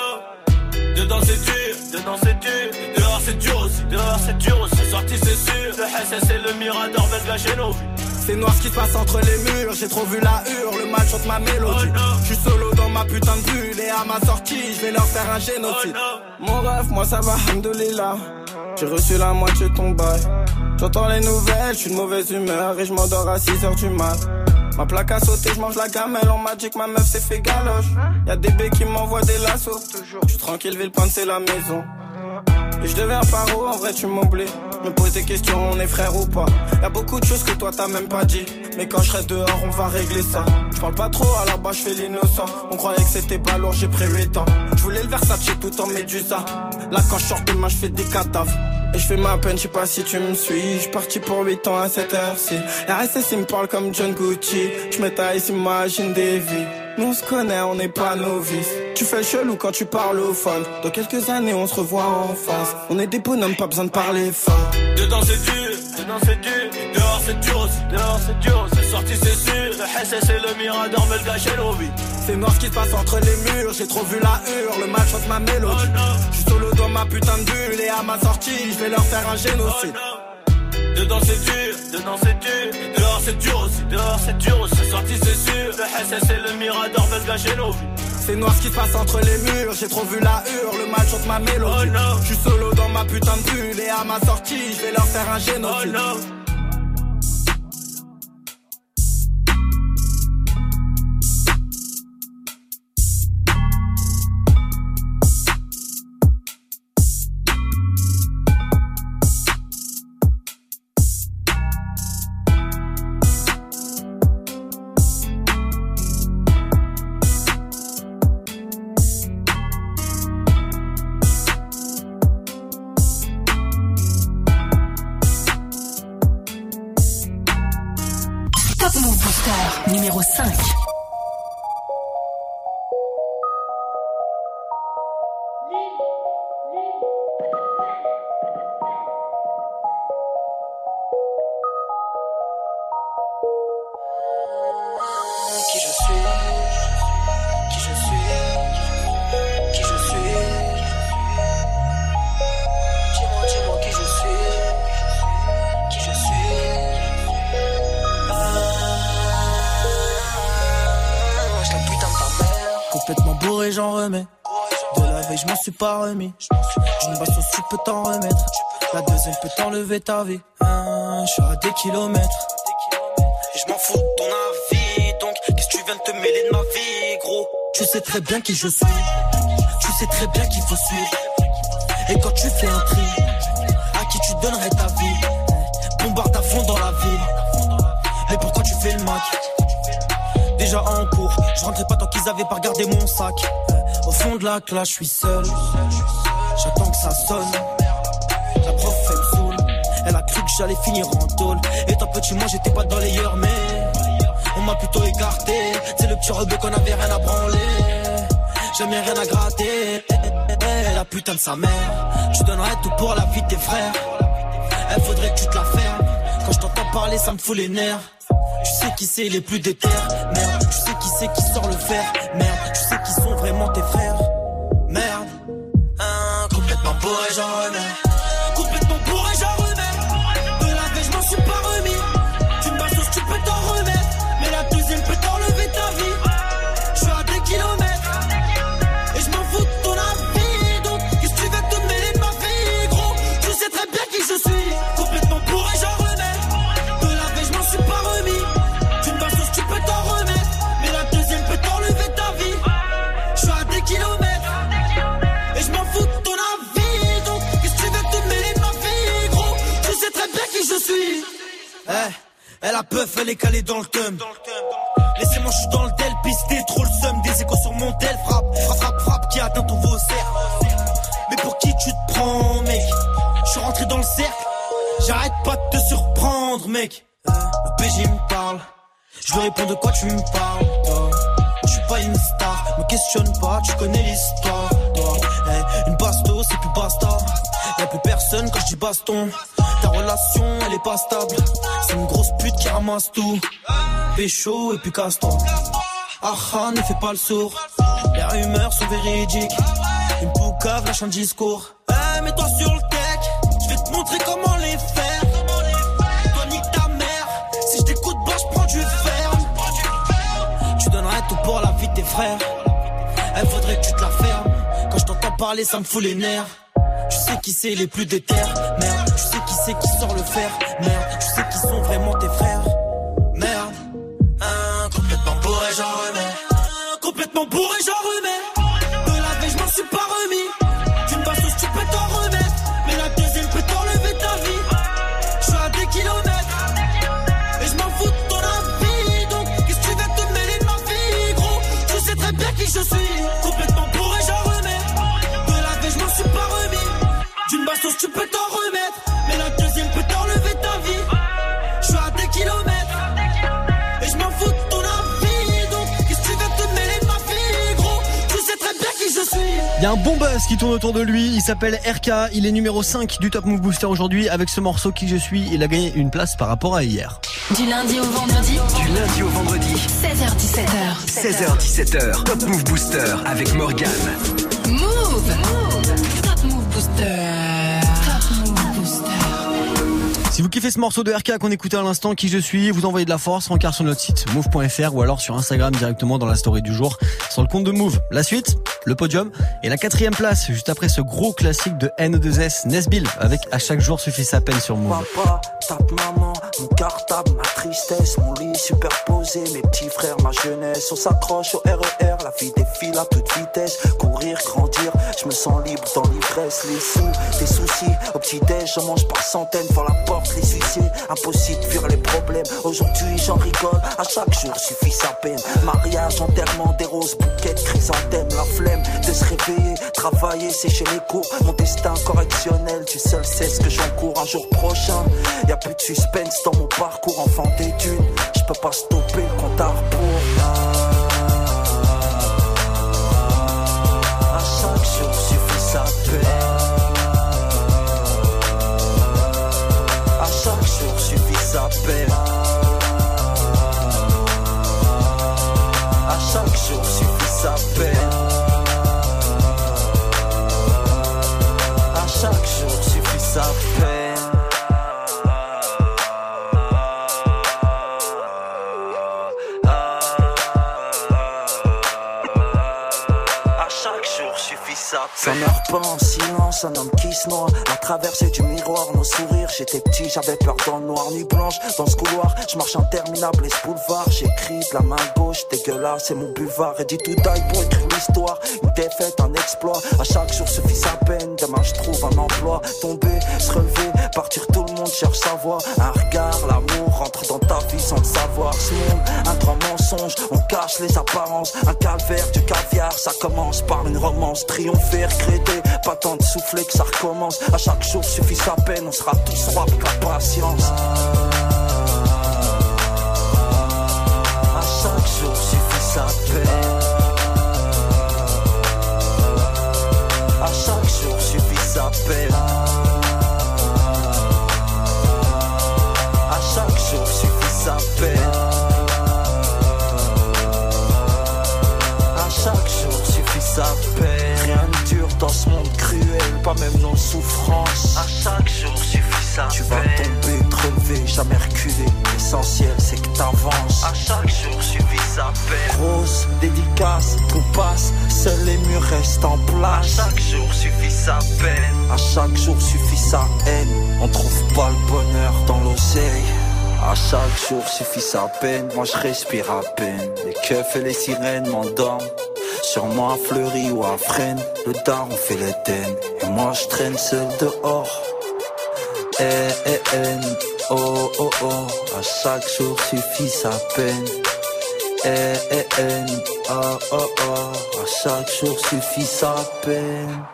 Dedans c'est dur, dedans c'est dur, dehors c'est dur aussi, dehors c'est dur aussi. C'est sorti c'est sûr, le SS et le Mirador me le gâchaient nos vies. C'est noir ce qui se passe entre les murs, j'ai trop vu la hurle, le mal chante ma mélodie. Je suis solo dans ma putain de bulle et à ma sortie, je vais leur faire un génocide. Mon rêve, moi ça va, hamdoulilah. J'ai reçu la moitié de ton bail. J'entends les nouvelles, je suis de mauvaise humeur et je m'endors à 6h du mat. Ma plaque a sauté, je mange la gamelle, on m'a dit ma meuf s'est fait galoche. Y'a des bébés qui m'envoient des lassos. Je suis tranquille, Villepinte c'est la maison. Et je deviens paro, en vrai tu m'oublies. Me pose des questions, on est frère ou pas. Y'a beaucoup de choses que toi t'as même pas dit. Mais quand je serai dehors, on va régler ça. Je parle pas trop, à la base je fais l'innocent. On croyait que c'était pas lourd, j'ai pris 8 ans. Je voulais le Versace tout en médusa. Là quand je sors demain, je fais des cadavres. Et je fais ma peine, je sais pas si tu me suis. Je parti pour 8 ans à cette heure-ci. RSS il me parle comme John Gucci. Je me taille, s'imagine des vies. Nous on se connaît, on n'est pas novices. Tu fais le chelou quand tu parles au phone. Dans quelques années, on se revoit en face. On est des bonhommes, pas besoin de parler fort. Dedans c'est dur, dedans c'est dur, dehors c'est dur aussi, dehors c'est dur, c'est sorti c'est sûr. Le SS et le Mirador me le gâchaient nos vies. C'est noir ce qui se passe entre les murs, j'ai trop vu la hurle, le mal chante ma mélodie. Je suis solo dans ma putain de bulle et à ma sortie, je vais leur faire un génocide. Dedans c'est dur, dedans c'est dur, dehors c'est dur aussi, dehors c'est dur aussi, c'est sorti c'est sûr. Le SS et le Mirador le gâchaient nos vies. C'est noir ce qui se passe entre les murs, j'ai trop vu la hurle, le mal chante ma mélodie. Je suis solo dans ma putain de bulle et à ma sortie, je vais leur faire un génocide. Top peux t'en remettre. La deuxième peut t'enlever ta vie. Hein, Je suis à des kilomètres. Et je m'en fous de ton avis Donc, qu'est-ce que tu viens de te mêler de ma vie, gros? Tu sais très bien qui je suis. Tu sais très bien qu'il faut suivre. Et quand tu fais un tri, à qui tu donnerais ta vie? Bombarde à fond dans la ville. Et pourquoi tu fais le mac? Déjà en cours, je rentrais pas tant qu'ils avaient pas regardé mon sac. Au fond de la classe, je suis seul. J'attends que ça sonne. La prof, elle me saoule. Elle a cru que j'allais finir en tôle. Étant petit, moi j'étais pas dans les yeux, mais on m'a plutôt écarté. C'est le petit rebeu qu'on avait rien à branler. Jamais rien à gratter. La putain de sa mère. Tu donnerais tout pour la vie de tes frères. Elle faudrait que tu te la fermes. Quand je t'entends parler, ça me fout les nerfs. Tu sais qui c'est les plus déter. Merde, tu sais qui c'est qui sort le fer. Merde, boys on elle a peuf, elle est calée dans le thème. Laissez-moi, je suis dans le tel, pisté, trop le seum. Des échos sur mon tel, frappe, frappe, frappe, frappe, qui atteint ton vaussaire. Mais pour qui tu te prends, mec? Je suis rentré dans le cercle, j'arrête pas de te surprendre, mec. Le PJ me parle, je lui réponds de quoi tu me parles, toi? Je suis pas une star, me questionne pas, tu connais l'histoire, toi. Eh, une basto, c'est plus basta. Y'a plus personne quand je dis baston. Ta relation, elle est pas stable. C'est une grosse pute qui ramasse tout. Pécho et puis casse-toi. Ah ah, ne fais pas le sourd. Les rumeurs sont véridiques. Une poucave lâche un discours. Eh, mets-toi sur le tech. Je vais te montrer comment les faire. Toi, nique ta mère. Si je t'écoute, bah, je prends du fer. Tu donnerais tout pour la vie de tes frères. Elle faudrait que tu te la fermes. Quand je t'entends parler, ça me fout les nerfs. Tu sais qui c'est les plus déter, merde. C'est qui sort le fer, merde. Tu sais qui sont vraiment tes frères, y a un bon buzz qui tourne autour de lui. Il s'appelle RK. Il est numéro 5 du Top Move Booster aujourd'hui. Avec ce morceau qui je suis, il a gagné une place par rapport à hier. Du lundi au vendredi. Du lundi au vendredi. 16h17h. 16h17h. Top Move Booster avec Morgan. Vous kiffez ce morceau de RK qu'on écoutait à l'instant, qui je suis, vous envoyez de la force, rencard sur notre site move.fr ou alors sur Instagram directement dans la story du jour sur le compte de Move. La suite, le podium et la quatrième place juste après ce gros classique de N2S Nesbill avec à chaque jour suffit sa peine sur Move. Mon cartable, ma tristesse, mon lit superposé, mes petits frères, ma jeunesse. On s'accroche au RER, la vie défile à toute vitesse. Courir, grandir, je me sens libre dans l'ivresse. Les sous, des soucis, au petit-déj, j'en mange par centaines. Devant la porte, les huissiers, impossible de fuir les problèmes. Aujourd'hui, j'en rigole, à chaque jour suffit sa peine. Mariage, enterrement, des roses, bouquets chrysanthèmes. La flemme de se réveiller, travailler, sécher les cours. Mon destin correctionnel, tu seul sais ce que j'encours un jour prochain. Y a plus de suspense dans mon parcours, enfant des dunes. Je peux pas stopper le compte à rebours. À chaque jour suffit sa peine. À chaque jour suffit sa peine. Peine. Un homme qui se noie. À traverser du miroir, nos sourires. J'étais petit, j'avais peur dans le noir, nuit blanche. Dans ce couloir, je marche interminable, et ce boulevard. J'écris de la main gauche, dégueulasse, c'est mon buvard. Et dit tout taille pour écrire l'histoire. Une défaite, un exploit. À chaque jour suffit sa peine. Demain, je trouve un emploi. Tomber, se relever, partir, tout le monde cherche sa voie. Un regard, l'amour rentre dans ta vie sans le savoir. Ce monde, un grand mensonge, on cache les apparences. Un calvaire, du caviar, ça commence par une romance. Triompher, regretter, pas tant de souffler que ça recommence. À chaque jour suffit sa peine, on sera tous rois avec la patience. À chaque jour suffit sa peine. À chaque jour suffit sa peine. À chaque jour suffit sa peine. Pas même nos souffrances. À chaque jour suffit sa Tu vas tomber, te relever, jamais reculer. L'essentiel c'est que t'avances. À chaque jour suffit sa peine. Rose, dédicace, tout passe, seuls les murs restent en place. À chaque jour suffit sa peine. À chaque jour suffit sa haine. On trouve pas le bonheur dans l'oseille. À chaque jour suffit sa peine, moi je respire à peine. Les keufs et les sirènes m'endorment. Sûrement à Fleury ou à Fresnes, le daron fait l'Éden. Et moi je traîne seul dehors. Eh, eh, eh, oh, oh, oh. À chaque jour suffit sa peine. Eh, eh, eh, oh, oh, oh. À chaque jour suffit sa peine.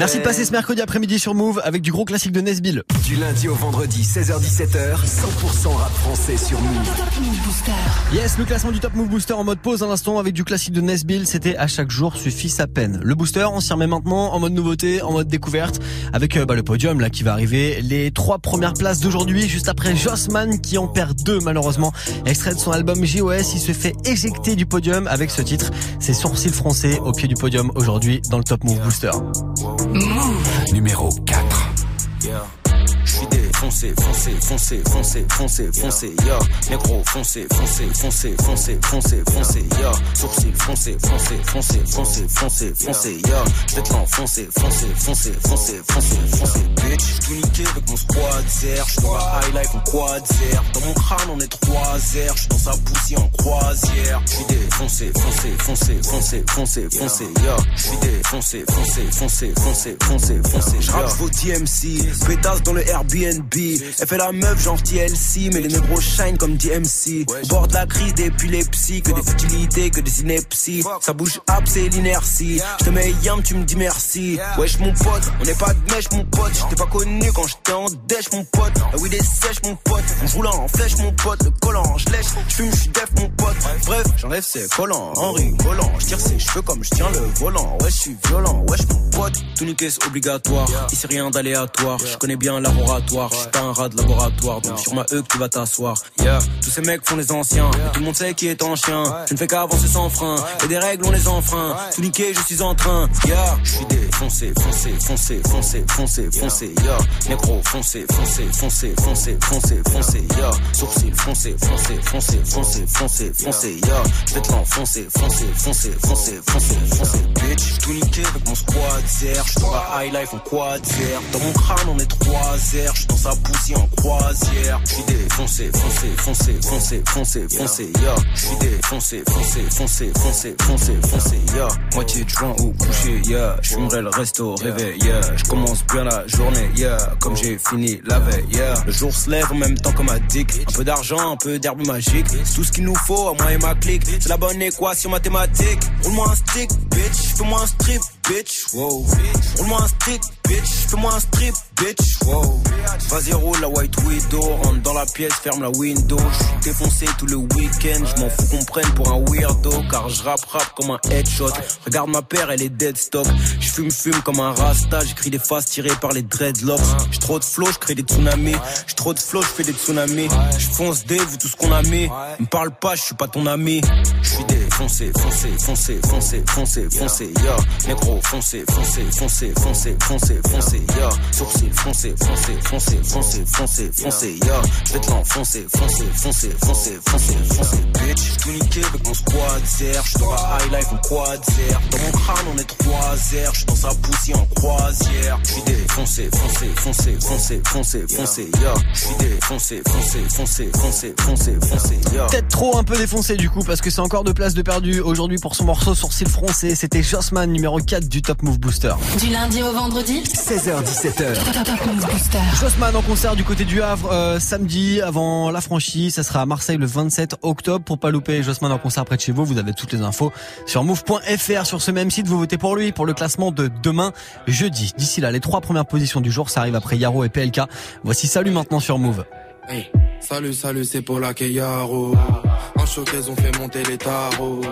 Merci de passer ce mercredi après-midi sur Move avec du gros classique de Nesbill. Du lundi au vendredi, 16h-17h, 100% rap français sur Move. Yes, le classement du Top Move Booster en mode pause à l'instant avec du classique de Nesbill, c'était à chaque jour suffit sa peine. Le booster, on s'y remet maintenant en mode nouveauté, en mode découverte, avec euh, bah, le podium là qui va arriver. Les trois premières places d'aujourd'hui, juste après Jossman qui en perd deux malheureusement. Extrait de son album JOS, il se fait éjecter du podium avec ce titre. C'est Sourcils français au pied du podium aujourd'hui dans le Top Move Booster. Numéro 4. Yeah. Défoncé, foncé, foncé, foncé, foncé, foncé, ya. Négro, foncé, foncé, foncé, foncé, foncé, foncé, ya. Sourcil, foncé, foncé, foncé, foncé, foncé, ya. J'vais te l'enfoncer, foncé, foncé, foncé, foncé, foncé, bitch. J'suis niqué avec mon squad zer, j'suis dans la high life en quad zer. Dans mon crâne on est trois zer, j'suis dans sa poussière en croisière. J'suis défoncé, foncé, foncé, foncé, foncé, foncé, ya. J'suis défoncé, foncé, foncé, foncé, foncé, foncé, J'rappe ya. vos DMC, pétasse dans le Airbnb. Elle fait la meuf genre TLC, mais les négros shine comme DMC. Bord de la crise d'épilepsie, que des futilités, que des inepties. Ça bouge up, c'est l'inertie. Je te mets yam, tu me dis merci. Wesh mon pote, on n'est pas de mèche mon pote. J'étais pas connu quand j'étais en dèche mon pote. Ah oui des sèches mon pote. Joue là en flèche mon pote. Le collant, je lèche, je fume, je suis def mon pote. Bref, j'enlève ses collants en rigolant. Je tire ses cheveux comme je tiens le volant. Ouais, je suis violent, wesh mon pote. Tout niquer c'est obligatoire. Ici rien d'aléatoire. Je connais bien laboratoire. Je suis pas un rat de laboratoire. Donc sur ma E que tu vas t'asseoir. Yeah, tous ces mecs font les anciens. Et tout le monde sait qui est en chien. Je ne fais qu'avancer sans frein. Et des règles on les enfreint. Tout niquer, je suis en train. Yeah, Je suis défoncé, foncé, foncé, foncé, foncé, foncé, ya. Négro, foncé, foncé, foncé, foncé, foncé, foncé, ya. Sourcil, foncé, foncé, foncé, foncé, foncé, foncé, ya. J'vais te l'enfoncer, foncé, foncé, foncé, foncé, foncé, bitch. Tout niqué avec mon squad zer, j'suis dans la high life en quad. Dans mon crâne on est trois zer, j'suis dans sa poussière en croisière. J'suis défoncé, foncé, foncé, foncé, foncé, foncé, ya. J'suis défoncé, foncé, foncé, foncé, foncé, foncé, ya. Moitié de joint au coucher, yeah. J'fumerai le resto au réveil, yeah. J'commence bien la journée, yeah. Comme j'ai fini la veille, yeah. Le jour se lève en même temps comme un dick. Un peu d'argent, un peu d'herbe magique. Tout ce qu'il nous faut, à moi et ma clique. C'est la bonne équation mathématique. Roule-moi un stick, bitch. Fais-moi un strip, bitch. Wow. Roule-moi un stick, bitch. Fais-moi un strip, bitch. Wow. Vas-y, roule la white widow. Rentre dans la pièce, ferme la window. J'suis défoncé tout le week-end. J'm'en fous qu'on prenne pour un weirdo. Car je rap comme un headshot. Regarde ma paire, elle est dead stop. J'fume, fume comme un rasta. J'écris des faces tirées par les dreadlocks. J'ai trop de flow, j'crée des tsunamis. J'ai trop de flow, j'fais des tsunamis. J'fonce des, vu tout ce qu'on a mis. Me parle pas, j'suis pas ton ami. J'suis défoncé, foncé, foncé, foncé, foncé, foncé, ya. Négro, foncé, foncé, foncé, foncé, foncé, foncé, ya. Sourcil, foncé, foncé, foncé, foncé, foncé, ya. J'vais te l'enfoncer, foncé, foncé, foncé, foncé, foncé, bitch. Tout niqué avec mon squad zer, j'suis dans la high life en quad zer. Dans mon crâne on est trois zer, j'suis dans sa poussière en croisière. J'suis défoncé, foncé, foncé, foncé, foncé, foncé, ya. J'suis défoncé, foncé, foncé, foncé, foncé, foncé, ya. Peut-être trop un peu défoncé du coup parce que c'est encore deux places de perdu aujourd'hui pour son morceau Sourcil français. C'était Jossman numéro 4 du Top Move Booster. Du lundi au vendredi? 16h17h. Top Move Booster. Jossman en concert du côté du Havre euh, samedi avant la franchise. Ça sera à Marseille le 27 octobre. Pour pas louper Jossman en concert près de chez vous, vous avez toutes les infos sur move.fr. Sur ce même site, vous votez pour lui pour le classement de demain jeudi. D'ici là, les trois premières positions du jour, ça arrive après Yaro et PLK. Voici Salut maintenant sur Move. Hey, salut, salut, c'est pour la Keyaro. En showcase, on fait monter les tarots.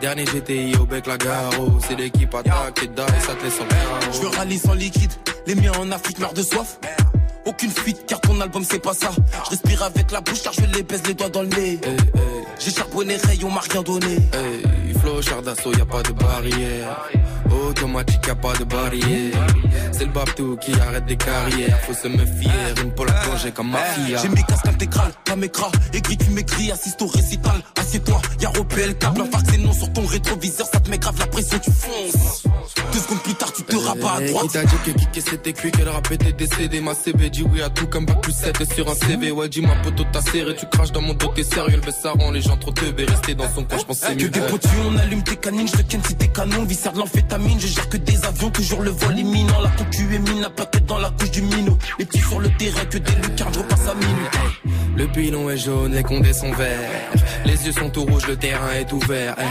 Dernier GTI au bec, la garo. C'est l'équipe attaque et die, ça te laisse en. Je veux rallye sans liquide, les miens en Afrique meurent de soif. Aucune fuite car ton album c'est pas ça. Je respire avec la bouche car je les baise les doigts dans le nez. J'ai charbonné rayon, m'a rien donné. Hey, flow, char d'assaut, y a pas de barrière. Automatique, y a pas de barrière. C'est le babtou qui arrête des carrières. Faut se méfier, une pour la plonger comme mafia. J'ai mes casques intégrales, pas m'écras. Écrit, tu m'écris, assiste au récital. Assieds-toi, y'a repel, câble, un c'est non sur ton rétroviseur. Ça te met grave la pression, tu fonces. Deux secondes plus tard, tu te rabats à Hey, droite. Qui t'a dit que kicker c'était cuit, qu'elle rap était décédé? Ma CB dit oui à tout comme bac plus 7 sur un CV Ouais dis-moi poteau t'as serré, tu craches dans mon dos t'es sérieux Le ça rend les gens trop teubés, rester dans son coin je pense c'est Que mieux des potus, on allume tes canines, je te ken si t'es canon, viscère de l'amphétamine, je gère que des avions, toujours le vol imminent, la concu est mine, la plaquette dans la couche du minot, les petits sur le terrain, que des lucarnes, je repasse à minuit. Le pilon est jaune, les condés sont verts Les yeux sont tout rouges, le terrain est ouvert hey.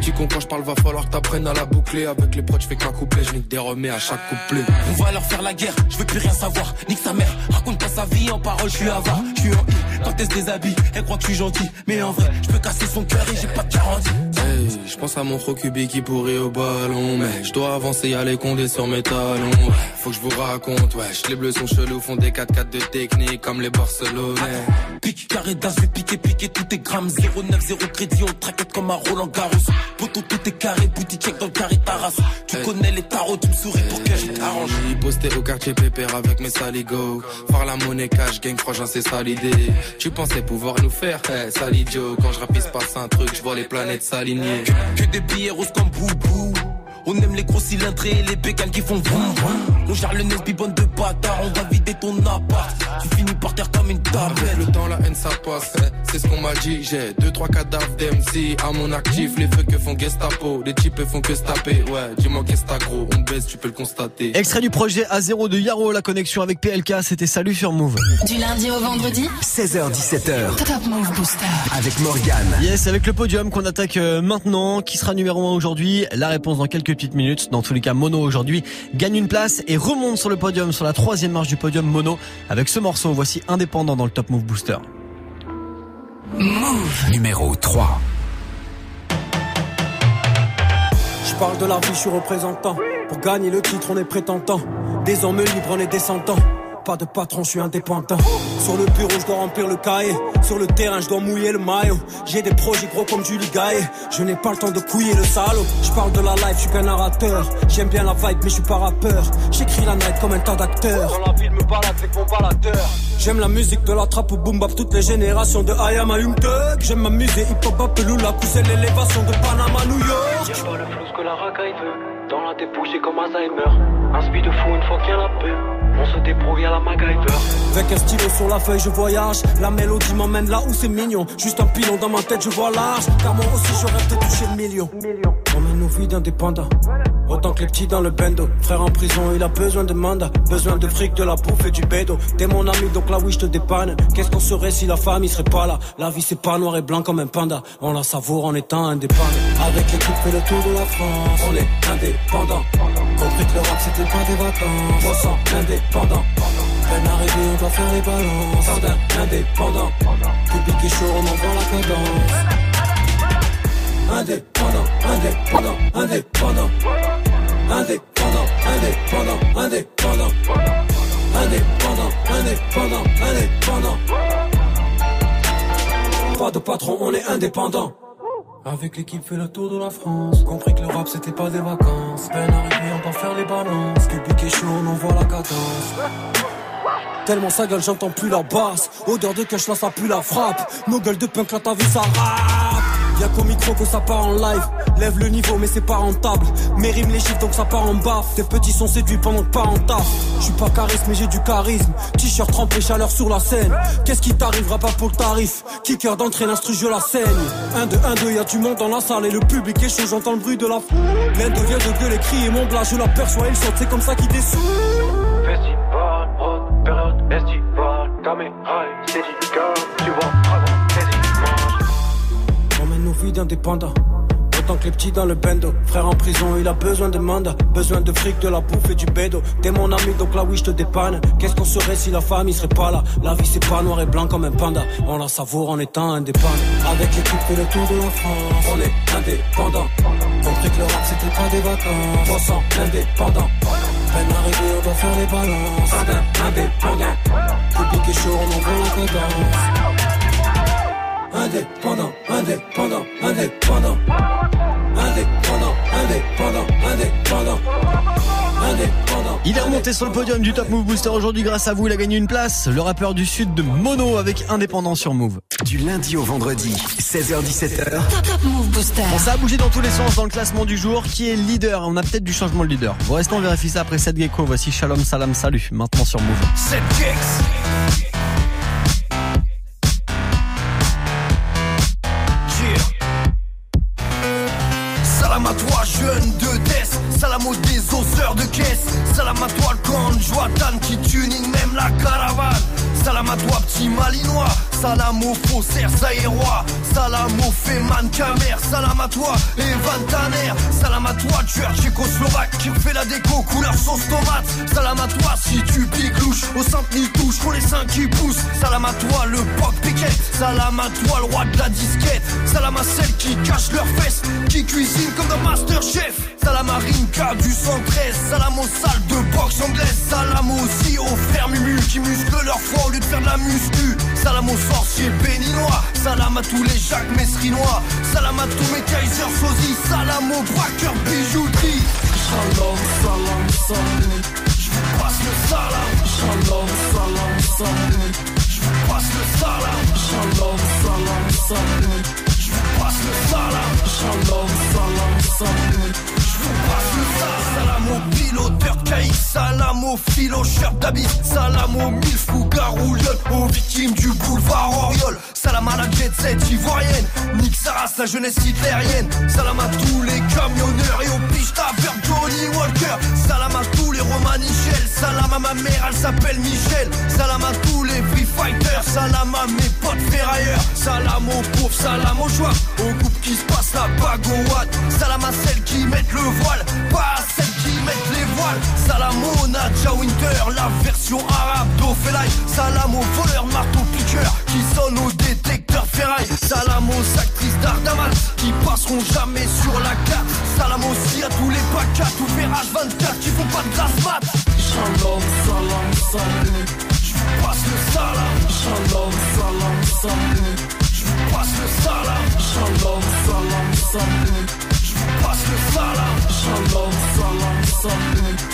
Tu con quand je parle, va falloir que t'apprennes à la boucler Avec les proches, je fais qu'un couplet, je nique des remix met à chaque couplet. On va leur faire la guerre, je veux plus rien savoir. Nique sa mère, raconte pas sa vie en parole, je suis avare. Je suis en I, quand elle se déshabille, elle croit que je suis gentil. Mais en vrai, je peux casser son cœur et j'ai pas de garantie. Hey, je pense à mon Rokubi qui pourrait au ballon. Mais je dois avancer, y aller condé sur mes talons. Faut que je vous raconte, ouais. Les bleus sont chelous, font des 4-4 de technique comme les Barcelonais. Pique carré d'as, je vais piquer, piquer tous tes grammes. 0,9, 0 crédit, on traquette comme un Roland Garros. Poto, tout est carré, boutique check dans le carré Taras. Tu connais les tarots, tu me souris pour que je t'arrange. J'ai posté au quartier pépère avec mes saligots. Faire la monnaie cash, gang, franchement, c'est ça l'idée. Tu pensais pouvoir nous faire, eh, sale idiot. Quand je rapisse passe un truc, je vois les planètes s'aligner. Que des billets roses comme boubou. On aime les gros cylindrés et les bécanes qui font vroom vroom. On gère le Nesby bonne de bâtard, on va vider ton appart. Tu finis par terre comme une table. Le temps, la haine, ça passe. eh, C'est ce qu'on m'a dit. J'ai deux, trois cadavres d'MC à mon actif. Les feux que font Gestapo. Les types font que se taper. Ouais, dis-moi qu'est-ce que t'as gros. On baisse, tu peux le constater. Extrait du projet A0 de Yaro, la connexion avec PLK, c'était Salut sur Move. Du lundi au vendredi 16h17h. Top Move Booster. Avec Morgane. Yes, avec le podium qu'on attaque euh, maintenant, qui sera numéro 1 aujourd'hui? La réponse dans quelques petites minutes. Dans tous les cas, Mono aujourd'hui gagne une place et remonte sur le podium, sur la troisième marche du podium Mono. Avec ce morceau, voici Indépendant dans le Top Move Booster. Move. Numéro 3. Je parle de la vie, je suis représentant. Pour gagner le titre, on est prétentant. Des hommes libres, on est descendants. Pas de patron, je suis indépendant. Sur le bureau, je dois remplir le cahier. Sur le terrain, je dois mouiller le maillot. J'ai des projets gros comme Julie Gaillet. Je n'ai pas le temps de couiller le salaud. Je parle de la life, je suis qu'un narrateur. J'aime bien la vibe, mais je suis pas rappeur. J'écris la night comme un tas d'acteurs. Dans la ville, me balade avec mon baladeur. J'aime la musique de la trappe au boom bap, toutes les générations de I am a. J'aime m'amuser, hip hop, Apelula, pousser l'élévation de Panama, New York. La racaille veut. Dans la débouche, comme Alzheimer. Un speed de fou une fois qu'il y a la paix. On se débrouille à la MacGyver. Avec un stylo sur la feuille, je voyage. La mélodie m'emmène là où c'est mignon. Juste un pilon dans ma tête, je vois large. Car moi aussi, je rêve de toucher le million. On mène nos vies d'indépendants. Autant que les petits dans le bendo. Frère en prison, il a besoin de mandat. Besoin de fric, de la bouffe et du bédo. T'es mon ami, donc là oui, je te dépanne. Qu'est-ce qu'on serait si la famille serait pas là? La vie, c'est pas noir et blanc comme un panda. On la savoure en étant indépendant. Avec l'équipe, fait le tour de la France. On est indépendant. Compris que le rap, c'était pas des vacances. On sent indépendant. Peine arrivée, on doit faire les balances. Jardin indépendant. Public chaud, on envoie la cadence. Indépendant, indépendant, indépendant. Indépendant, indépendant, indépendant. Indépendant, indépendant, indépendant. Pas de patron, on est indépendant. Avec l'équipe fait le tour de la France. Compris que le rap c'était pas des vacances. Peine arrivée on va faire les balances. Public est chaud on envoie la cadence. Tellement sa gueule j'entends plus la basse. Odeur de cash là ça pue la frappe. Nos gueules de punk là ta vie ça Y'a qu'au micro que ça part en live. Lève le niveau mais c'est pas rentable. Mes rimes les chiffres donc ça part en bas Tes petits sont séduits pendant que pas en taf. Je suis pas charisme mais j'ai du charisme. T-shirt trempé chaleur sur la scène. Qu'est-ce qui t'arrivera pas pour le tarif? Kicker d'entrée l'instru je la saigne 1 2 1 2 y'a du monde dans la salle. Et le public est chaud j'entends le bruit de la foule. L'un devient de gueuler crier mon blage je l'aperçois il saute. C'est comme ça qu'il dessoule Festival, période et d'indépendants. Autant que les petits dans le bendo. Frère en prison, il a besoin de mandat. Besoin de fric, de la bouffe et du bédo. T'es mon ami, donc là oui, je te dépanne. Qu'est-ce qu'on serait si la famille serait pas là? La vie, c'est pas noir et blanc comme un panda. On la savoure en étant indépendant. Avec l'équipe, fait le tour de la France. On est indépendant. Compris que le rap, c'était pas des vacances. On sent indépendant. Peine arrivée, on doit faire les balances. Indépendant. Public est chaud, on envoie la cadence indépendant, indépendant, indépendant. Indépendant, indépendant, indépendant. Il est remonté sur le podium du Top Move Booster aujourd'hui grâce à vous. Il a gagné une place. Le rappeur du Sud de Mono avec Indépendant sur Move. Du lundi au vendredi, 16h17h. Top, Move Booster. Ça a bougé dans tous les sens dans le classement du jour. Qui est leader? On a peut-être du changement de leader. Bon restez, on vérifie ça après 7 Gecko. Voici Shalom, Salam, Salut. Maintenant sur Move. 7 des oseurs de caisse. Salam à toi le con, Joatan qui tune même la caravane. Salam à toi petit malinois, salam aux faussaires zaïrois, salam aux féman camer, salam à toi Evan Tanner, salam à toi tueur tchécoslovaque qui fait la déco couleur sauce tomate, salam à toi si tu piques louche, au centre ni touche, qu'on les seins qui poussent, salam à toi le poc piquet, salam à toi le roi de la disquette, salam à celles qui cachent leurs fesses, qui cuisinent comme dans Masterchef, salam à Rinka du 113, salam aux salles de boxe anglaise, salam aussi aux frères Mumu qui musclent leur foi au de faire de la muscu, salam aux sorciers béninois, salam à tous les Jacques Messrinois, salam à tous mes Kaiser Sozy, salam aux braqueurs bijouterie. Shalom, salam, salam, je vous passe le salam. Shalom, salam, salam, je vous passe le salam. Shalom, salam, salam, je vous passe le salam. Shalom, salam, salam, salam aux filocheurs d'habits, salam aux mille fous garouilleuls, aux victimes du boulevard Oriol, salam à la jet set ivoirienne, Nick Saras, la jeunesse hitlérienne, salam à tous les camionneurs et aux piches d'affaires Johnny Walker, salam à tous les Romanichel, salam à ma mère, elle s'appelle Michel, salam à tous les free fighters, salam à mes potes ferrailleurs, salam aux pauvres, salam aux joies, aux groupes qui se passent la bague au salam à celles qui mettent le voile, pas à celles mettent les voiles, salam au Nadja Winter, la version arabe d'Ophelai, salam aux voleurs marteau piqueurs qui sonnent au détecteur ferraille, salam aux actrices d'Ardaman qui passeront jamais sur la carte, salam aussi à tous les pacas, tous les H24 qui font pas de glace mat. Shalom, salam, salam, je passe le salam. Shalom, salam, salam, je vous passe le salam. Shalom, salam, salam, je vous passe le salam. Shalom, salam, salam, je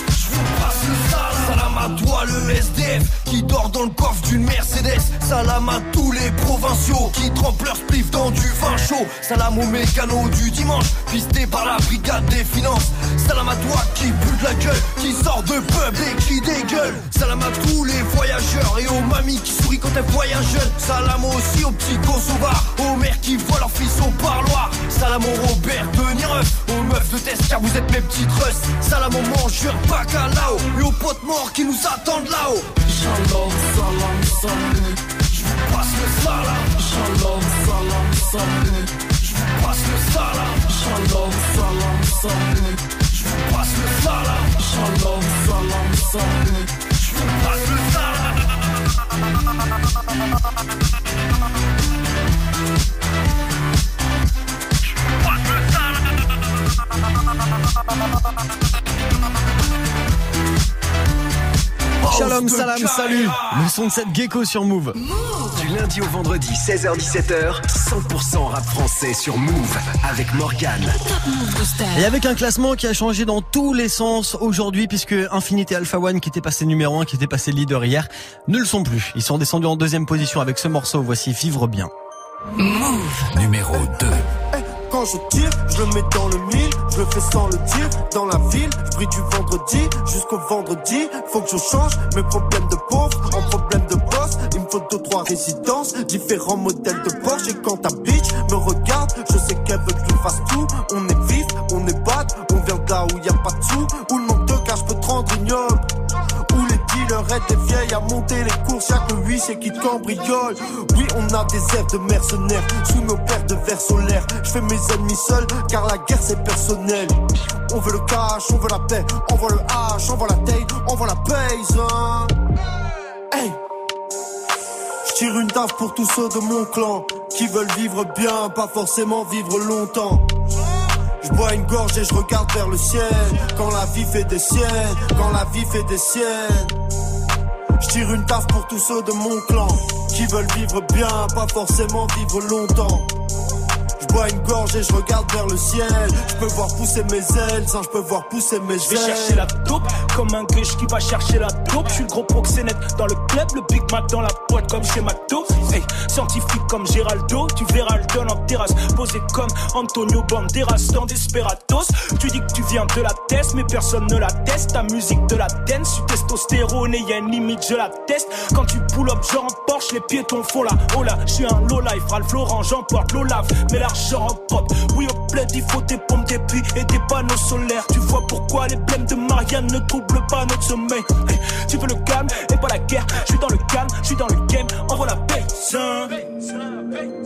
salam. À toi le SDF qui dort dans le coffre d'une Mercedes. Salam à tous les provinciaux qui trempent leur spliff dans du vin chaud. Salam aux mécanos du dimanche, pistés par la brigade des finances. Salam à toi qui bute la gueule, qui sort de pub et qui dégueule. Salam à tous les voyageurs et aux mamies qui sourient quand elles voyagent. Salam aussi aux petits Kosovars, aux mères qui voient leurs fils au parloir. Salam aux Robert de Nireuf, aux meufs de test car vous êtes mes petites russes. Salam aux mangeurs bacalao et aux potes morts qui nous attendent là-haut. Shalom, salam, salam, je vous passe le salam. Shalom, salam, salam, je vous passe le salam. Shalom, salam, salam, je vous passe le salam. Shalom, salam, salam, je vous passe le Shalom, salam, salut. Le son de cette gecko sur Move. Du lundi au vendredi, 16h-17h, 100% rap français sur Move avec Morgane. Et avec un classement qui a changé dans tous les sens aujourd'hui puisque Infinity Alpha One qui était passé numéro 1, qui était passé leader hier, ne le sont plus. Ils sont descendus en deuxième position avec ce morceau. Voici Vivre bien. Move. Numéro 2. Quand je tire, je le mets dans le mille, je le fais sans le tir, dans la ville, je du vendredi jusqu'au vendredi, faut que je change mes problèmes de pauvre en problèmes de boss, il me faut deux trois résidences, différents modèles de Porsche et quand ta bitch me regarde, je sais qu'elle veut que je fasse tout, on est vif, on est bad, on vient là où y a pas de sous, où le manque de cash peut te rendre ignoble, aident les vieilles à monter les courses, y'a que huissier qui te cambriole. Oui, on a des airs de mercenaires sous nos paires de verres solaires. Je fais mes ennemis seuls car la guerre c'est personnel. On veut le cash, on veut la paix, on veut le H, on veut la taille, on veut la hein. Hey! Je tire une taf pour tous ceux de mon clan qui veulent vivre bien, pas forcément vivre longtemps. Je bois une gorge et je regarde vers le ciel. Quand la vie fait des siennes, quand la vie fait des siennes. Je tire une taf pour tous ceux de mon clan qui veulent vivre bien, pas forcément vivre longtemps. Je bois une gorge et je regarde vers le ciel. Je peux voir pousser mes ailes, sans je peux voir pousser mes ailes. Je vais chercher la taupe comme un gueche qui va chercher la taupe. Je suis le gros proxénète dans le club, le Big Mac dans la boîte comme chez. Hey, scientifique comme Géraldo, tu verras le don en terrasse. Posé comme Antonio Banderas dans Desperados. Tu dis que tu viens de la test, mais personne ne la teste. Ta musique de la dance, tu testostérone et y a une limite, je la teste. Quand tu pull up, genre en Porsche, les piétons font la là. Je suis un low life, Ralph Lauren, j'emporte l'Olaf. Mais l'argent en propre. Oui, au plaid, il faut des pompes, des puits et des panneaux solaires. Tu vois pourquoi les blèmes de Marianne ne troublent pas notre sommeil. Tu veux le calme et pas la guerre. Je suis dans le calme, je suis dans le game. Envoie la paix.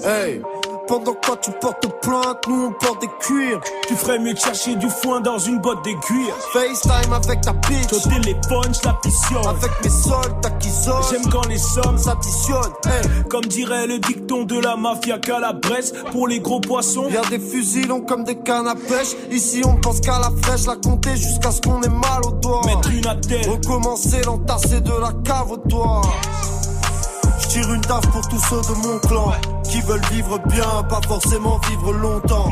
Hey, pendant quoi tu portes plainte, nous on porte des cuirs. Tu ferais mieux de chercher du foin dans une botte d'aiguille. FaceTime avec ta bitch. Au téléphone, je. Avec mes soldats qui sonnent. J'aime quand les sommes s'additionnent. Hey. Comme dirait le dicton de la mafia Calabrese, pour les gros poissons. Y'a des fusils longs comme des cannes à pêche. Ici on pense qu'à la fraîche, la compter jusqu'à ce qu'on ait mal au doigt. Mettre une à terre. Recommencer l'entasser de la cave au doigt. Tire une taf pour tous ceux de mon clan qui veulent vivre bien, pas forcément vivre longtemps.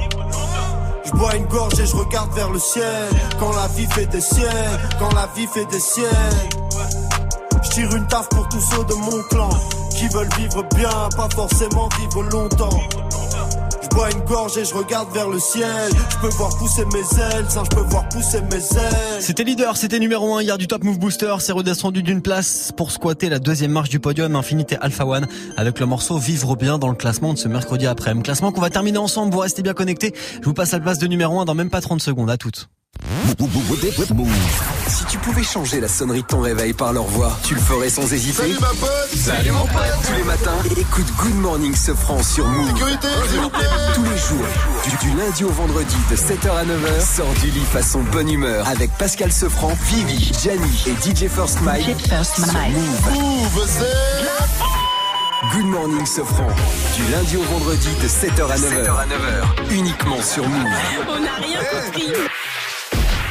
Je bois une gorge et je regarde vers le ciel. Quand la vie fait des siennes, quand la vie fait des siennes. Je tire une taf pour tous ceux de mon clan qui veulent vivre bien, pas forcément vivre longtemps. Je peux voir pousser mes ailes. C'était leader, c'était numéro 1 hier du Top Move Booster. C'est redescendu d'une place pour squatter la deuxième marche du podium Infinité Alpha One avec le morceau Vivre bien dans le classement de ce mercredi après-midi. Classement qu'on va terminer ensemble. Vous restez bien connectés. Je vous passe la place de numéro 1 dans même pas 30 secondes. À toutes. Si tu pouvais changer la sonnerie de ton réveil par leur voix, tu le ferais sans hésiter. Salut ma pote Salut mon pote Tous les matins, écoute Good Morning Sofran sur Move. Sécurité, s'il vous plaît Tous les jours, du, du lundi au vendredi de 7h à 9h, sors du lit façon bonne humeur avec Pascal Sofran, Vivi, Gianni et DJ First Mike. sur Move. Move, c'est... Good Morning Sofran, du lundi au vendredi de 7h à 9h. Uniquement sur Move. On n'a rien compris.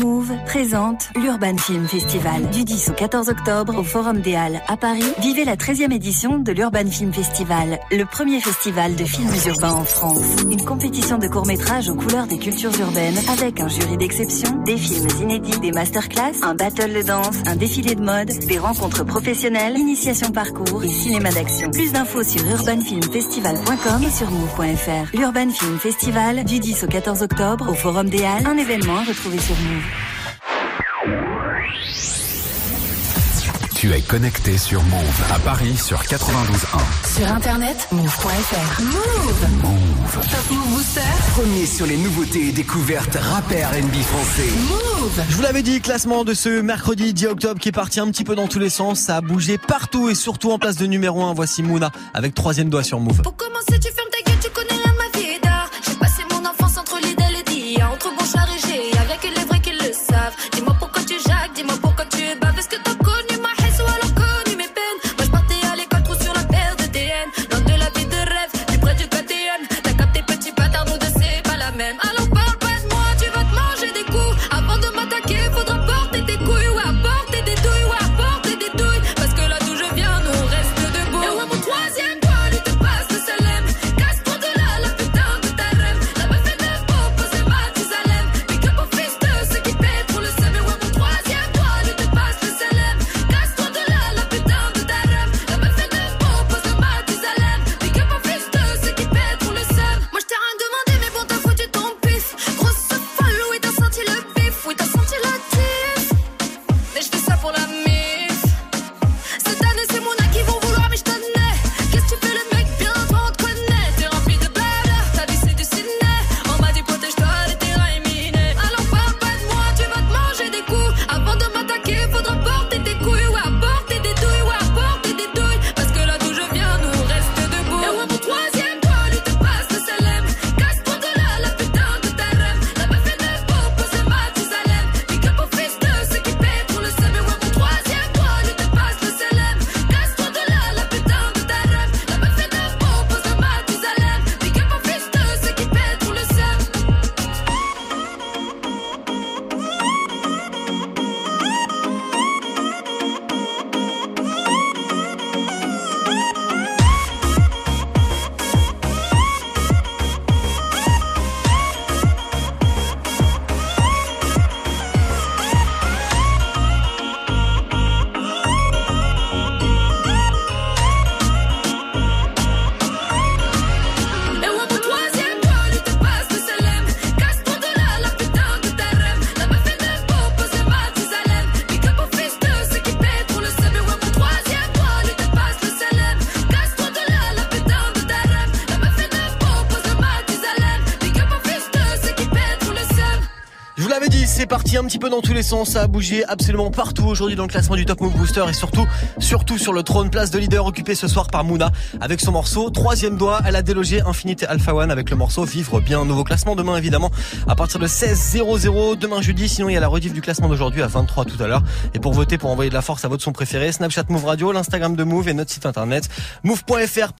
Move présente l'Urban Film Festival du 10 au 14 octobre au Forum des Halles à Paris. Vivez la 13e édition de l'Urban Film Festival, le premier festival de films urbains en France. Une compétition de courts-métrages aux couleurs des cultures urbaines avec un jury d'exception, des films inédits, des masterclass, un battle de danse, un défilé de mode, des rencontres professionnelles, initiation parcours et cinéma d'action. Plus d'infos sur urbanfilmfestival.com et sur move.fr. L'Urban Film Festival du 10 au 14 octobre au Forum des Halles, un événement à retrouver sur Move. Tu es connecté sur Move à Paris sur 92.1. Sur internet, move.fr. Move. Move. Top Move Booster. Premier sur les nouveautés et découvertes rap et R&B français. Move. Je vous l'avais dit, classement de ce mercredi 10 octobre qui est parti un petit peu dans tous les sens. Ça a bougé partout et surtout en place de numéro 1. Voici Mouna avec troisième doigt sur Move. Pour commencer, tu fermes ta gueule, Oui, t'as senti la diff, mais je fais ça pour la mine. Un petit peu dans tous les sens, ça a bougé absolument partout aujourd'hui dans le classement du Top Move Booster et surtout, surtout sur le trône place de leader occupé ce soir par Mouna avec son morceau Troisième doigt. Elle a délogé Infinité Alpha One avec le morceau Vivre bien. Nouveau classement demain évidemment à partir de 16.00 demain jeudi. Sinon il y a la rediff du classement d'aujourd'hui à 23 tout à l'heure. Et pour voter, pour envoyer de la force à votre son préféré, Snapchat Move Radio, l'Instagram de Move et notre site internet move.fr.